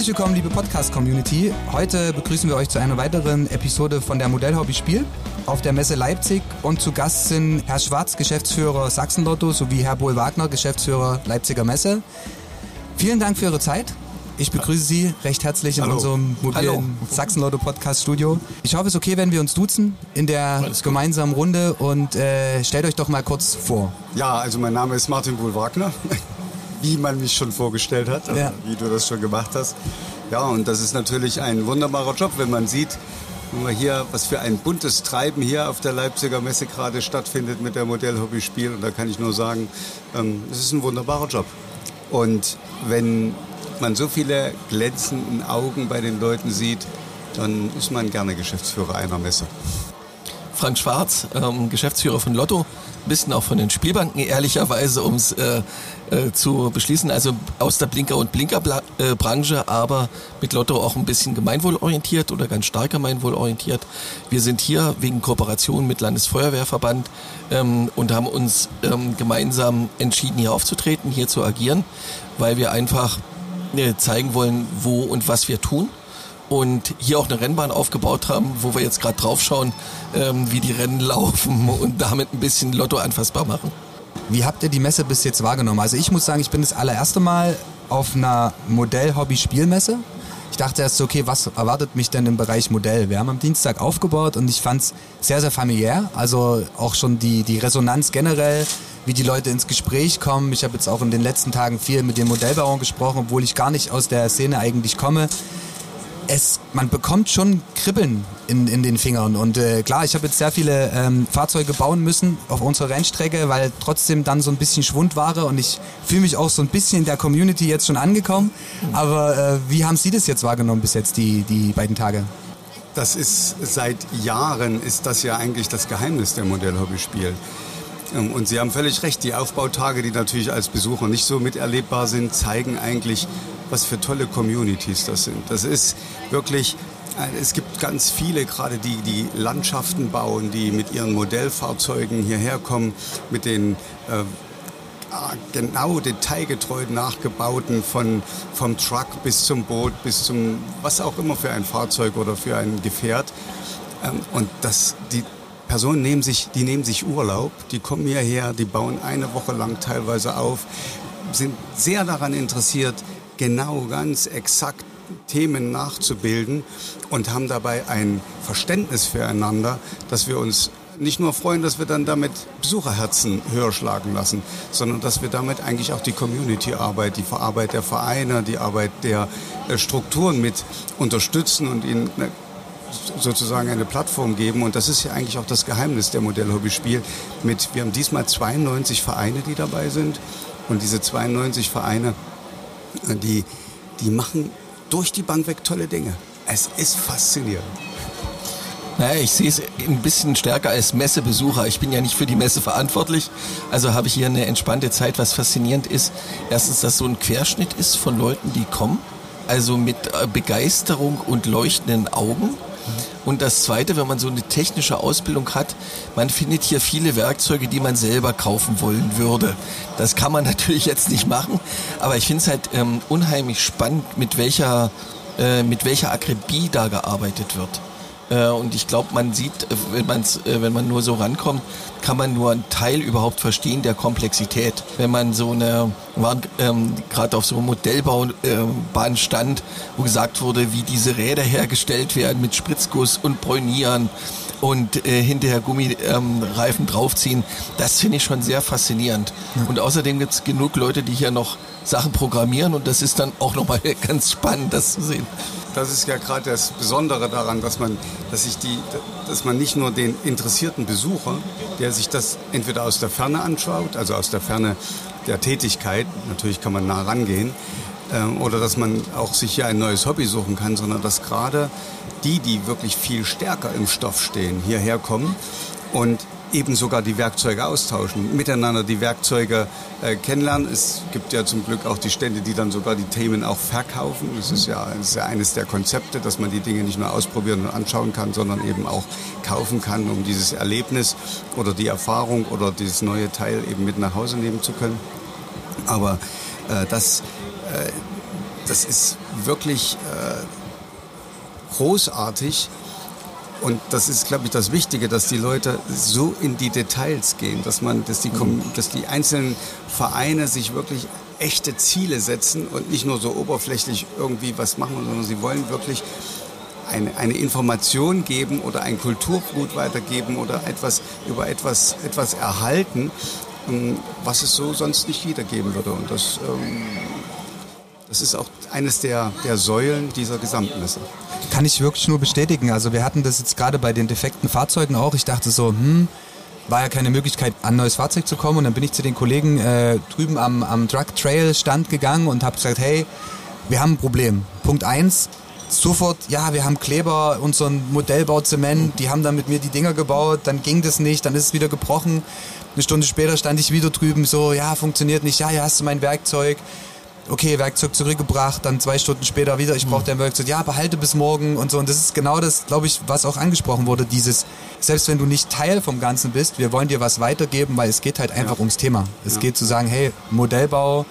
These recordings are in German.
Herzlich willkommen, liebe Podcast-Community. Heute begrüßen wir euch zu einer weiteren Episode von der Modellhobby Spiel auf der Messe Leipzig. Und zu Gast sind Herr Schwarz, Geschäftsführer Sachsenlotto, sowie Herr Bohl-Wagner, Geschäftsführer Leipziger Messe. Vielen Dank für Ihre Zeit. Ich begrüße Sie recht herzlich in Hallo. unserem mobilen Sachsenlotto Podcast Studio. Ich hoffe, es ist okay, wenn wir uns duzen in der gemeinsamen Runde und äh, stellt euch doch mal kurz vor. Ja, also mein Name ist Martin Buhl-Wagner, wie man mich schon vorgestellt hat, Ja. wie du das schon gemacht hast. Ja, und das ist natürlich ein wunderbarer Job, wenn man sieht, wenn man hier, was für ein buntes Treiben hier auf der Leipziger Messe gerade stattfindet mit der Modellhobby-Spiel. Und da kann ich nur sagen, ähm, es ist ein wunderbarer Job. Und wenn man so viele glänzenden Augen bei den Leuten sieht, dann ist man gerne Geschäftsführer einer Messe. Frank Schwarz, ähm, Geschäftsführer von Lotto, ein bisschen auch von den Spielbanken, ehrlicherweise, um es äh, äh, zu beschließen. Also aus der Blinker- und Blinkerbranche, aber mit Lotto auch ein bisschen gemeinwohlorientiert oder ganz stark gemeinwohlorientiert. Wir sind hier wegen Kooperation mit Landesfeuerwehrverband ähm, und haben uns ähm, gemeinsam entschieden, hier aufzutreten, hier zu agieren, weil wir einfach äh, zeigen wollen, wo und was wir tun und hier auch eine Rennbahn aufgebaut haben, wo wir jetzt gerade drauf schauen, ähm, wie die Rennen laufen und damit ein bisschen Lotto anfassbar machen. Wie habt ihr die Messe bis jetzt wahrgenommen? Also ich muss sagen, ich bin das allererste Mal auf einer Modell-Hobby-Spielmesse. Ich dachte erst so, okay, was erwartet mich denn im Bereich Modell? Wir haben am Dienstag aufgebaut und ich fand es sehr, sehr familiär. Also auch schon die, die Resonanz generell, wie die Leute ins Gespräch kommen. Ich habe jetzt auch in den letzten Tagen viel mit den Modellbauern gesprochen, obwohl ich gar nicht aus der Szene eigentlich komme es, man bekommt schon Kribbeln in, in den Fingern. Und äh, klar, ich habe jetzt sehr viele ähm, Fahrzeuge bauen müssen auf unserer Rennstrecke, weil trotzdem dann so ein bisschen Schwund war. Und ich fühle mich auch so ein bisschen in der Community jetzt schon angekommen. Aber äh, wie haben Sie das jetzt wahrgenommen bis jetzt, die, die beiden Tage? Das ist seit Jahren ist das ja eigentlich das Geheimnis der Modellhobby-Spiel. Und Sie haben völlig recht, die Aufbautage, die natürlich als Besucher nicht so miterlebbar sind, zeigen eigentlich, was für tolle Communities das sind. Das ist wirklich, äh, es gibt ganz viele, gerade die, die Landschaften bauen, die mit ihren Modellfahrzeugen hierher kommen, mit den äh, ah, genau detailgetreu nachgebauten von vom Truck bis zum Boot bis zum was auch immer für ein Fahrzeug oder für ein Gefährt Ähm, und das die Personen nehmen sich die nehmen sich Urlaub die kommen hierher die bauen eine Woche lang teilweise auf sind sehr daran interessiert genau ganz exakt Themen nachzubilden und haben dabei ein Verständnis füreinander, dass wir uns nicht nur freuen, dass wir dann damit Besucherherzen höher schlagen lassen, sondern dass wir damit eigentlich auch die Community-Arbeit, die Arbeit der Vereine, die Arbeit der äh, Strukturen mit unterstützen und ihnen eine, sozusagen eine Plattform geben. Und das ist ja eigentlich auch das Geheimnis der Modellhobby-Spiel. Mit, wir haben diesmal 92 Vereine, die dabei sind. Und diese 92 Vereine, äh, die, die machen durch die Bank weg tolle Dinge. Es ist faszinierend. Naja, ich sehe es ein bisschen stärker als Messebesucher. Ich bin ja nicht für die Messe verantwortlich, also habe ich hier eine entspannte Zeit. Was faszinierend ist, erstens, dass so ein Querschnitt ist von Leuten, die kommen, also mit äh, Begeisterung und leuchtenden Augen. Und das Zweite, wenn man so eine technische Ausbildung hat, man findet hier viele Werkzeuge, die man selber kaufen wollen würde. Das kann man natürlich jetzt nicht machen, aber ich finde es halt ähm, unheimlich spannend, mit welcher, äh, mit welcher Akribie da gearbeitet wird. Äh, Und ich glaube, man sieht, äh, wenn, man's, äh, wenn man nur so rankommt, kann man nur einen Teil überhaupt verstehen der Komplexität. Wenn man so eine, ähm, gerade auf so einem Modellbahn stand, wo gesagt wurde, wie diese Räder hergestellt werden mit Spritzguss und Bräunieren und äh, hinterher Gummireifen ähm, draufziehen, das finde ich schon sehr faszinierend. Und außerdem gibt es genug Leute, die hier noch Sachen programmieren und das ist dann auch nochmal ganz spannend, das zu sehen. Das ist ja gerade das Besondere daran, dass man, dass sich die, dass man nicht nur den interessierten Besucher, der sich das entweder aus der Ferne anschaut, also aus der Ferne der Tätigkeit, natürlich kann man nah rangehen, oder dass man auch sich hier ein neues Hobby suchen kann, sondern dass gerade die, die wirklich viel stärker im Stoff stehen, hierher kommen und eben sogar die Werkzeuge austauschen, miteinander die Werkzeuge äh, kennenlernen. Es gibt ja zum Glück auch die Stände, die dann sogar die Themen auch verkaufen. Das ist, ja, das ist ja eines der Konzepte, dass man die Dinge nicht nur ausprobieren und anschauen kann, sondern eben auch kaufen kann, um dieses Erlebnis oder die Erfahrung oder dieses neue Teil eben mit nach Hause nehmen zu können. Aber äh, das das ist wirklich äh, großartig. Und das ist, glaube ich, das Wichtige, dass die Leute so in die Details gehen, dass man, dass die, dass die einzelnen Vereine sich wirklich echte Ziele setzen und nicht nur so oberflächlich irgendwie was machen, sondern sie wollen wirklich eine, eine Information geben oder ein Kulturgut weitergeben oder etwas über etwas, etwas erhalten, ähm, was es so sonst nicht wiedergeben würde. Und das, ähm, das ist auch eines der, der Säulen dieser Gesamtmesse. Kann ich wirklich nur bestätigen. Also wir hatten das jetzt gerade bei den defekten Fahrzeugen auch. Ich dachte so, hm, war ja keine Möglichkeit, an ein neues Fahrzeug zu kommen. Und dann bin ich zu den Kollegen äh, drüben am, am Drug Trail Stand gegangen und habe gesagt, hey, wir haben ein Problem. Punkt eins, sofort, ja, wir haben Kleber, unseren Modellbauzement, die haben dann mit mir die Dinger gebaut, dann ging das nicht, dann ist es wieder gebrochen. Eine Stunde später stand ich wieder drüben, so, ja, funktioniert nicht, ja, hier hast du mein Werkzeug. Okay, Werkzeug zurückgebracht, dann zwei Stunden später wieder, ich brauche dein Werkzeug, ja, behalte bis morgen und so. Und das ist genau das, glaube ich, was auch angesprochen wurde, dieses, selbst wenn du nicht Teil vom Ganzen bist, wir wollen dir was weitergeben, weil es geht halt einfach ja. ums Thema. Es ja. geht zu sagen, hey, Modellbau,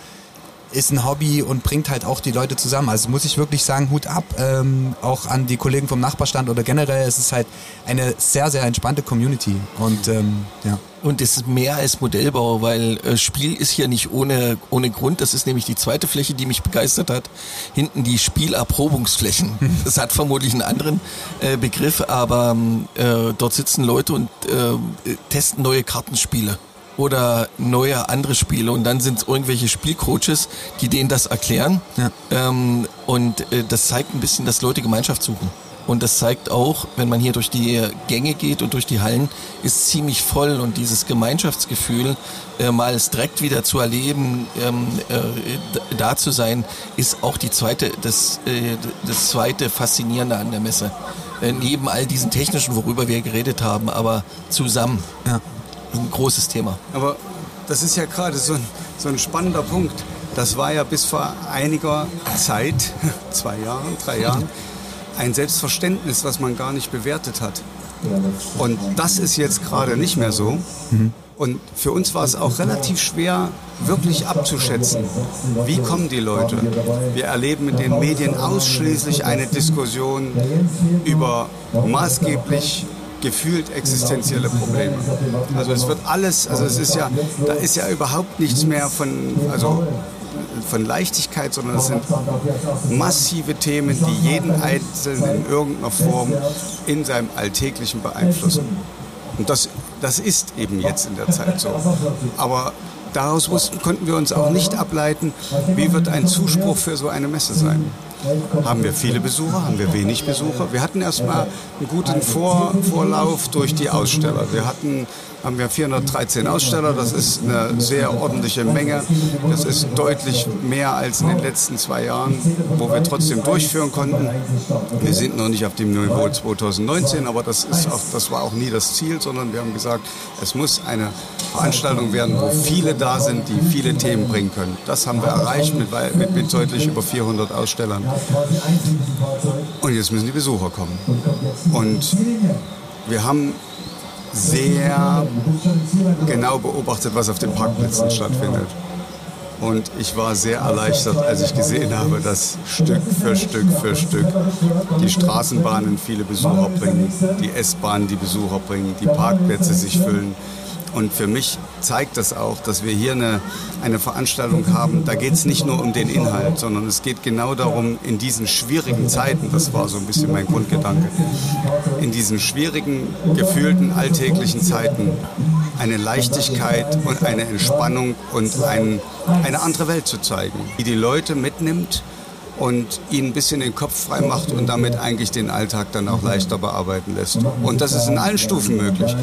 ist ein Hobby und bringt halt auch die Leute zusammen. Also muss ich wirklich sagen, Hut ab, ähm, auch an die Kollegen vom Nachbarstand oder generell, es ist halt eine sehr, sehr entspannte Community und ähm, ja. Und es ist mehr als Modellbau, weil äh, Spiel ist hier nicht ohne, ohne Grund. Das ist nämlich die zweite Fläche, die mich begeistert hat. Hinten die Spielerprobungsflächen. Das hat vermutlich einen anderen äh, Begriff, aber äh, dort sitzen Leute und äh, testen neue Kartenspiele oder neue andere Spiele und dann sind es irgendwelche Spielcoaches, die denen das erklären. Ja. Ähm, und äh, das zeigt ein bisschen, dass Leute Gemeinschaft suchen. Und das zeigt auch, wenn man hier durch die Gänge geht und durch die Hallen, ist ziemlich voll und dieses Gemeinschaftsgefühl, äh, mal es direkt wieder zu erleben, ähm, äh, da zu sein, ist auch die zweite, das, äh, das zweite Faszinierende an der Messe. Äh, neben all diesen technischen, worüber wir geredet haben, aber zusammen. Ja ein großes Thema. Aber das ist ja gerade so ein, so ein spannender Punkt. Das war ja bis vor einiger Zeit, zwei Jahren, drei Jahren, ein Selbstverständnis, was man gar nicht bewertet hat. Und das ist jetzt gerade nicht mehr so. Und für uns war es auch relativ schwer, wirklich abzuschätzen, wie kommen die Leute. Wir erleben in den Medien ausschließlich eine Diskussion über maßgeblich gefühlt existenzielle Probleme. Also es wird alles, also es ist ja, da ist ja überhaupt nichts mehr von, also von Leichtigkeit, sondern es sind massive Themen, die jeden Einzelnen in irgendeiner Form in seinem Alltäglichen beeinflussen. Und das, das ist eben jetzt in der Zeit so. Aber daraus konnten wir uns auch nicht ableiten, wie wird ein Zuspruch für so eine Messe sein. Haben wir viele Besucher? Haben wir wenig Besucher? Wir hatten erstmal einen guten Vor Vorlauf durch die Aussteller. Wir hatten haben wir 413 Aussteller. Das ist eine sehr ordentliche Menge. Das ist deutlich mehr als in den letzten zwei Jahren, wo wir trotzdem durchführen konnten. Wir sind noch nicht auf dem Niveau 2019, aber das, auch, das war auch nie das Ziel, sondern wir haben gesagt, es muss eine Veranstaltung werden, wo viele da sind, die viele Themen bringen können. Das haben wir erreicht mit, mit, mit deutlich über 400 Ausstellern. Und jetzt müssen die Besucher kommen. Und wir haben sehr genau beobachtet, was auf den Parkplätzen stattfindet. Und ich war sehr erleichtert, als ich gesehen habe, dass Stück für Stück für Stück die Straßenbahnen viele Besucher bringen, die S-Bahnen die Besucher bringen, die Parkplätze sich füllen. Und für mich zeigt das auch, dass wir hier eine, eine Veranstaltung haben. Da geht es nicht nur um den Inhalt, sondern es geht genau darum, in diesen schwierigen Zeiten, das war so ein bisschen mein Grundgedanke, in diesen schwierigen, gefühlten, alltäglichen Zeiten eine Leichtigkeit und eine Entspannung und ein, eine andere Welt zu zeigen, die die Leute mitnimmt und ihnen ein bisschen den Kopf frei macht und damit eigentlich den Alltag dann auch leichter bearbeiten lässt. Und das ist in allen Stufen möglich.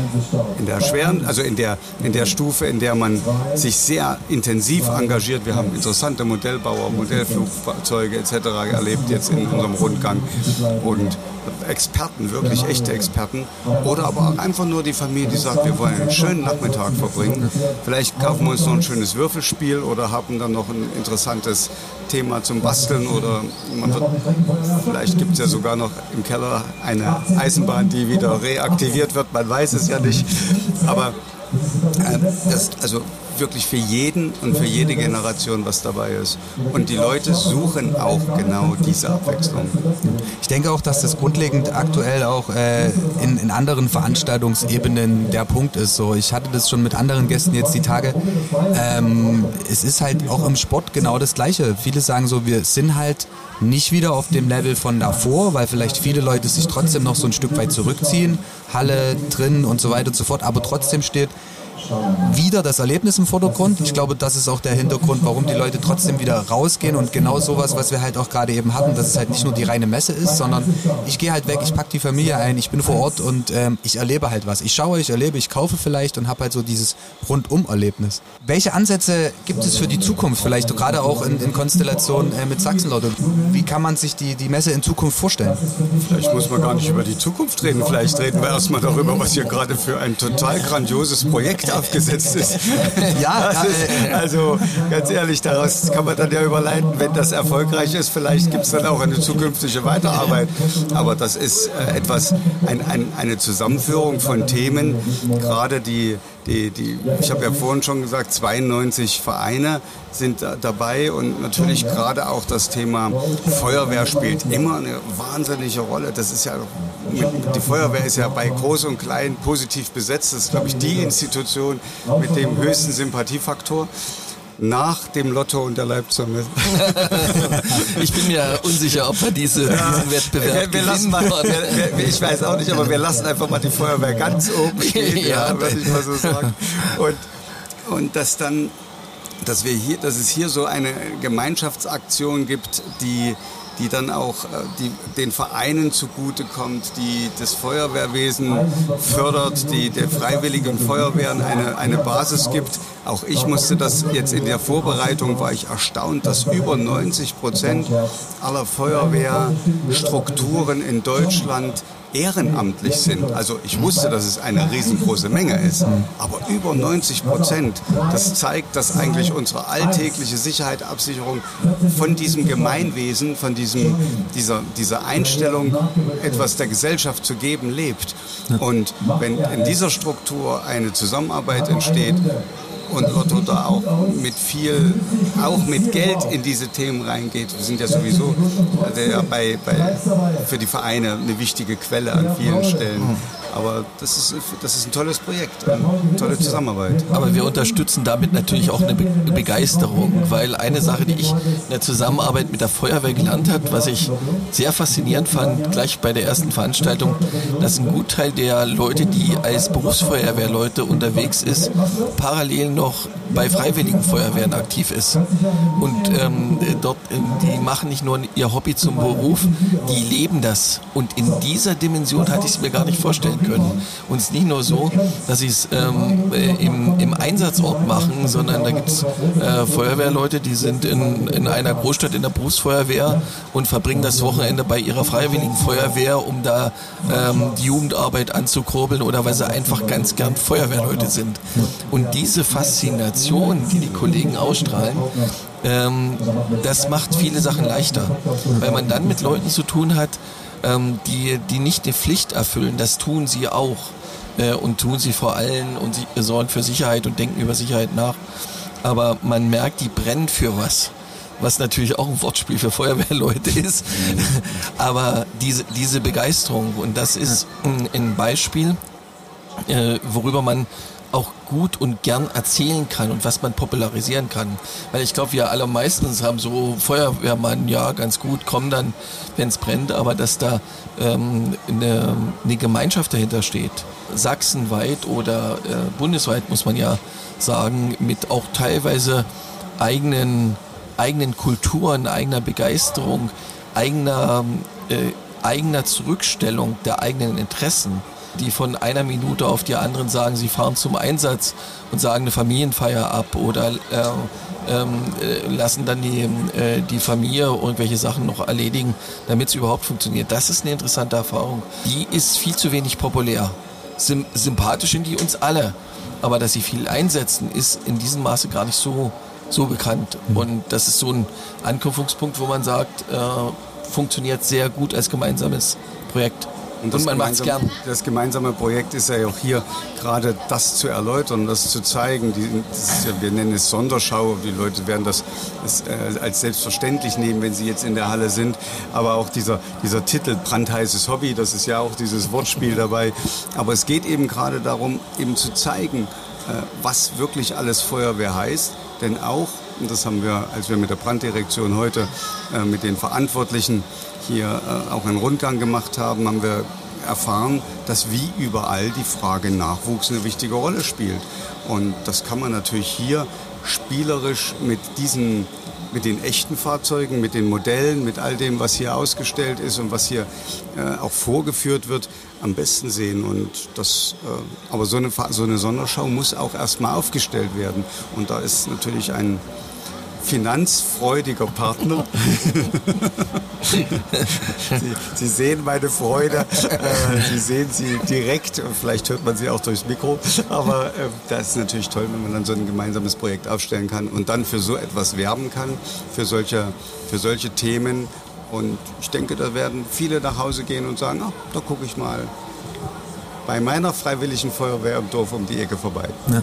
In der schweren, also in der, in der Stufe, in der man sich sehr intensiv engagiert. Wir haben interessante Modellbauer, Modellflugzeuge etc. erlebt jetzt in unserem Rundgang und Experten, wirklich echte Experten. Oder aber auch einfach nur die Familie, die sagt, wir wollen einen schönen Nachmittag verbringen. Vielleicht kaufen wir uns noch ein schönes Würfelspiel oder haben dann noch ein interessantes Thema zum Basteln oder wird, vielleicht gibt es ja sogar noch im Keller eine Eisenbahn, die wieder reaktiviert wird. Man weiß es ja nicht. Aber äh, das, also wirklich für jeden und für jede Generation was dabei ist. Und die Leute suchen auch genau diese Abwechslung. Ich denke auch, dass das grundlegend aktuell auch äh, in, in anderen Veranstaltungsebenen der Punkt ist. So, ich hatte das schon mit anderen Gästen jetzt die Tage. Ähm, es ist halt auch im Sport genau das Gleiche. Viele sagen so, wir sind halt nicht wieder auf dem Level von davor, weil vielleicht viele Leute sich trotzdem noch so ein Stück weit zurückziehen. Halle drin und so weiter und so fort. Aber trotzdem steht wieder das Erlebnis im Vordergrund. Ich glaube, das ist auch der Hintergrund, warum die Leute trotzdem wieder rausgehen und genau sowas, was wir halt auch gerade eben hatten, dass es halt nicht nur die reine Messe ist, sondern ich gehe halt weg, ich packe die Familie ein, ich bin vor Ort und ähm, ich erlebe halt was. Ich schaue, ich erlebe, ich kaufe vielleicht und habe halt so dieses Rundum-Erlebnis. Welche Ansätze gibt es für die Zukunft, vielleicht gerade auch in, in Konstellation äh, mit Sachsenlotto? Wie kann man sich die, die Messe in Zukunft vorstellen? Vielleicht muss man gar nicht über die Zukunft reden, vielleicht reden wir erstmal darüber, was hier gerade für ein total grandioses Projekt aufgesetzt ist. ja, ist, also ganz ehrlich, daraus kann man dann ja überleiten, wenn das erfolgreich ist, vielleicht gibt es dann auch eine zukünftige Weiterarbeit. Aber das ist äh, etwas, ein, ein, eine Zusammenführung von Themen, gerade die die, die, ich habe ja vorhin schon gesagt, 92 Vereine sind da dabei und natürlich gerade auch das Thema Feuerwehr spielt immer eine wahnsinnige Rolle. Das ist ja, die Feuerwehr ist ja bei Groß und Klein positiv besetzt. Das ist, glaube ich, die Institution mit dem höchsten Sympathiefaktor nach dem Lotto und der Leibzunge. Messe. ich bin mir unsicher, ob wir diese, ja, diesen Wettbewerb wir, wir mal, wir, Ich weiß auch nicht, aber wir lassen einfach mal die Feuerwehr ganz oben stehen, ja, ja würde ich mal so sagen. Und, und dass dann, dass wir hier, dass es hier so eine Gemeinschaftsaktion gibt, die die dann auch äh, die, den Vereinen zugutekommt, die das Feuerwehrwesen fördert, die der freiwilligen Feuerwehren eine, eine Basis gibt. Auch ich musste das jetzt in der Vorbereitung, war ich erstaunt, dass über 90 Prozent aller Feuerwehrstrukturen in Deutschland ehrenamtlich sind, also ich wusste, dass es eine riesengroße Menge ist, aber über 90 Prozent, das zeigt, dass eigentlich unsere alltägliche Sicherheit, Absicherung von diesem Gemeinwesen, von diesem, dieser, dieser Einstellung, etwas der Gesellschaft zu geben, lebt. Und wenn in dieser Struktur eine Zusammenarbeit entsteht, und Lotto da auch mit viel, auch mit Geld in diese Themen reingeht. Wir sind ja sowieso der bei, bei, für die Vereine eine wichtige Quelle an vielen Stellen. Aber das ist, das ist ein tolles Projekt, eine tolle Zusammenarbeit. Aber wir unterstützen damit natürlich auch eine Begeisterung, weil eine Sache, die ich in der Zusammenarbeit mit der Feuerwehr gelernt habe, was ich sehr faszinierend fand, gleich bei der ersten Veranstaltung, dass ein Gutteil der Leute, die als Berufsfeuerwehrleute unterwegs ist, parallel noch bei Freiwilligen Feuerwehren aktiv ist. Und ähm, dort, ähm, die machen nicht nur ihr Hobby zum Beruf, die leben das. Und in dieser Dimension hatte ich es mir gar nicht vorstellen können. Und es ist nicht nur so, dass sie es ähm, im, im Einsatzort machen, sondern da gibt es äh, Feuerwehrleute, die sind in, in einer Großstadt in der Berufsfeuerwehr und verbringen das Wochenende bei ihrer freiwilligen Feuerwehr, um da ähm, die Jugendarbeit anzukurbeln oder weil sie einfach ganz gern Feuerwehrleute sind. Und diese Faszination, die die Kollegen ausstrahlen, ähm, das macht viele Sachen leichter, weil man dann mit Leuten zu tun hat, ähm, die, die nicht die Pflicht erfüllen, das tun sie auch. Äh, und tun sie vor allem und sie sorgen für Sicherheit und denken über Sicherheit nach. Aber man merkt, die brennen für was was natürlich auch ein Wortspiel für Feuerwehrleute ist. Aber diese, diese Begeisterung, und das ist ein, ein Beispiel, äh, worüber man auch gut und gern erzählen kann und was man popularisieren kann. Weil ich glaube, wir alle meistens haben so Feuerwehrmann, ja, ganz gut, kommen dann, wenn es brennt, aber dass da ähm, eine, eine Gemeinschaft dahinter steht, sachsenweit oder äh, bundesweit muss man ja sagen, mit auch teilweise eigenen, eigenen Kulturen, eigener Begeisterung, eigener, äh, eigener Zurückstellung der eigenen Interessen die von einer Minute auf die anderen sagen, sie fahren zum Einsatz und sagen eine Familienfeier ab oder äh, ähm, äh, lassen dann die, äh, die Familie irgendwelche Sachen noch erledigen, damit es überhaupt funktioniert. Das ist eine interessante Erfahrung. Die ist viel zu wenig populär. Sym sympathisch sind die uns alle, aber dass sie viel einsetzen, ist in diesem Maße gar nicht so, so bekannt. Mhm. Und das ist so ein Anknüpfungspunkt, wo man sagt, äh, funktioniert sehr gut als gemeinsames Projekt. Und, das Und man gemeinsame- gern. Das gemeinsame Projekt ist ja auch hier gerade das zu erläutern, das zu zeigen. Die, das ja, wir nennen es Sonderschau. Die Leute werden das, das äh, als selbstverständlich nehmen, wenn sie jetzt in der Halle sind. Aber auch dieser, dieser Titel brandheißes Hobby, das ist ja auch dieses Wortspiel dabei. Aber es geht eben gerade darum, eben zu zeigen, äh, was wirklich alles Feuerwehr heißt. Denn auch, und das haben wir, als wir mit der Branddirektion heute äh, mit den Verantwortlichen hier äh, auch einen Rundgang gemacht haben, haben wir erfahren, dass wie überall die Frage Nachwuchs eine wichtige Rolle spielt. Und das kann man natürlich hier spielerisch mit diesen mit den echten Fahrzeugen, mit den Modellen, mit all dem, was hier ausgestellt ist und was hier äh, auch vorgeführt wird, am besten sehen. Und das, äh, aber so eine, so eine Sonderschau muss auch erstmal aufgestellt werden. Und da ist natürlich ein finanzfreudiger Partner. Sie, Sie sehen meine Freude, äh, Sie sehen sie direkt, vielleicht hört man sie auch durchs Mikro, aber äh, das ist natürlich toll, wenn man dann so ein gemeinsames Projekt aufstellen kann und dann für so etwas werben kann, für solche, für solche Themen. Und ich denke, da werden viele nach Hause gehen und sagen, ah, da gucke ich mal bei meiner freiwilligen Feuerwehr im Dorf um die Ecke vorbei. Ja.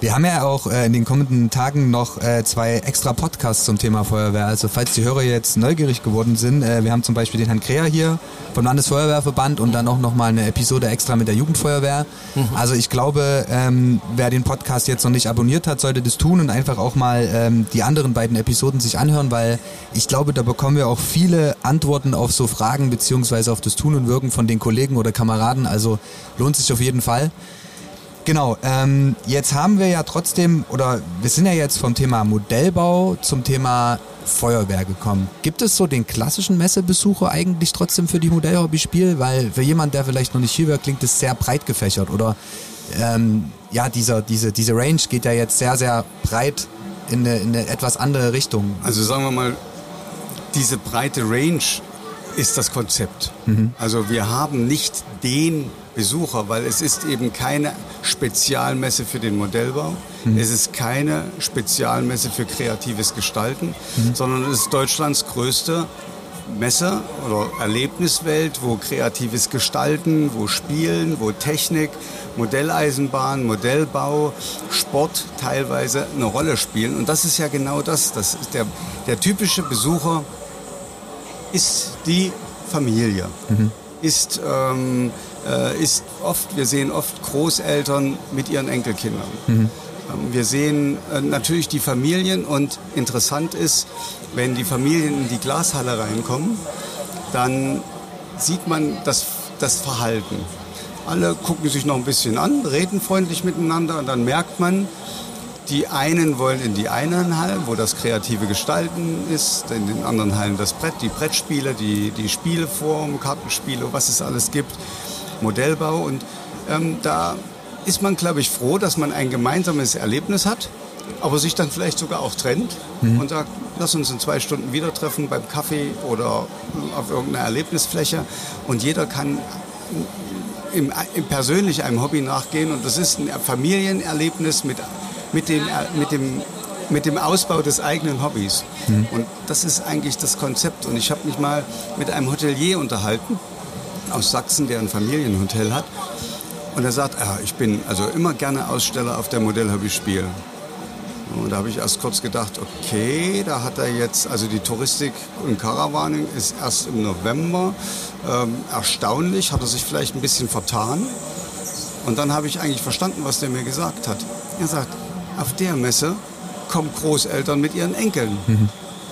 Wir haben ja auch äh, in den kommenden Tagen noch äh, zwei extra Podcasts zum Thema Feuerwehr. Also falls die Hörer jetzt neugierig geworden sind, äh, wir haben zum Beispiel den Herrn Krea hier vom Landesfeuerwehrverband und dann auch nochmal eine Episode extra mit der Jugendfeuerwehr. Also ich glaube, ähm, wer den Podcast jetzt noch nicht abonniert hat, sollte das tun und einfach auch mal ähm, die anderen beiden Episoden sich anhören, weil ich glaube, da bekommen wir auch viele Antworten auf so Fragen beziehungsweise auf das Tun und Wirken von den Kollegen oder Kameraden. Also lohnt sich auf jeden Fall. Genau, ähm, jetzt haben wir ja trotzdem, oder wir sind ja jetzt vom Thema Modellbau zum Thema Feuerwehr gekommen. Gibt es so den klassischen Messebesucher eigentlich trotzdem für die Modellhobby-Spiel? Weil für jemand, der vielleicht noch nicht hier war, klingt es sehr breit gefächert. Oder ähm, ja, dieser, diese, diese Range geht ja jetzt sehr, sehr breit in eine, in eine etwas andere Richtung. Also sagen wir mal, diese breite Range ist das Konzept. Also wir haben nicht den Besucher, weil es ist eben keine Spezialmesse für den Modellbau, es ist keine Spezialmesse für kreatives Gestalten, sondern es ist Deutschlands größte Messe oder Erlebniswelt, wo kreatives Gestalten, wo Spielen, wo Technik, Modelleisenbahn, Modellbau, Sport teilweise eine Rolle spielen. Und das ist ja genau das. das ist der, der typische Besucher ist die Familie. Ist, ähm, äh, ist oft, wir sehen oft Großeltern mit ihren Enkelkindern. Ähm, Wir sehen äh, natürlich die Familien und interessant ist, wenn die Familien in die Glashalle reinkommen, dann sieht man das, das Verhalten. Alle gucken sich noch ein bisschen an, reden freundlich miteinander und dann merkt man, die einen wollen in die einen Hallen, wo das kreative Gestalten ist, in den anderen Hallen das Brett, die Brettspiele, die, die Spieleform, Kartenspiele, was es alles gibt, Modellbau. Und ähm, da ist man, glaube ich, froh, dass man ein gemeinsames Erlebnis hat, aber sich dann vielleicht sogar auch trennt und sagt, lass uns in zwei Stunden wieder treffen beim Kaffee oder auf irgendeiner Erlebnisfläche. Und jeder kann im, im persönlich einem Hobby nachgehen und das ist ein Familienerlebnis mit, mit, dem, mit, dem, mit dem Ausbau des eigenen Hobbys. Und das ist eigentlich das Konzept. Und ich habe mich mal mit einem Hotelier unterhalten aus Sachsen, der ein Familienhotel hat. Und er sagt, ja, ich bin also immer gerne Aussteller auf der Modellhobby Spiel. Und da habe ich erst kurz gedacht, okay, da hat er jetzt, also die Touristik und Caravaning ist erst im November. Ähm, erstaunlich, hat er sich vielleicht ein bisschen vertan. Und dann habe ich eigentlich verstanden, was der mir gesagt hat. Er sagt, auf der Messe kommen Großeltern mit ihren Enkeln.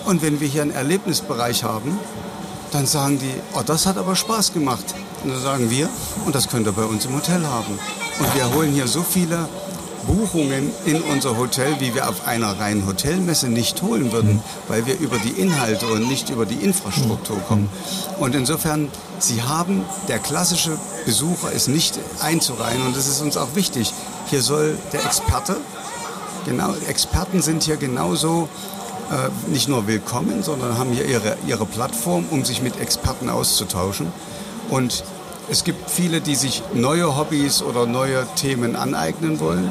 Und wenn wir hier einen Erlebnisbereich haben, dann sagen die, oh, das hat aber Spaß gemacht. Und dann sagen wir, und das könnt ihr bei uns im Hotel haben. Und wir holen hier so viele Buchungen in unser Hotel, wie wir auf einer reinen Hotelmesse nicht holen würden, weil wir über die Inhalte und nicht über die Infrastruktur kommen. Und insofern, Sie haben, der klassische Besucher ist nicht einzureihen und das ist uns auch wichtig. Hier soll der Experte, genau, Experten sind hier genauso äh, nicht nur willkommen, sondern haben hier ihre, ihre Plattform, um sich mit Experten auszutauschen. Und es gibt viele, die sich neue Hobbys oder neue Themen aneignen wollen.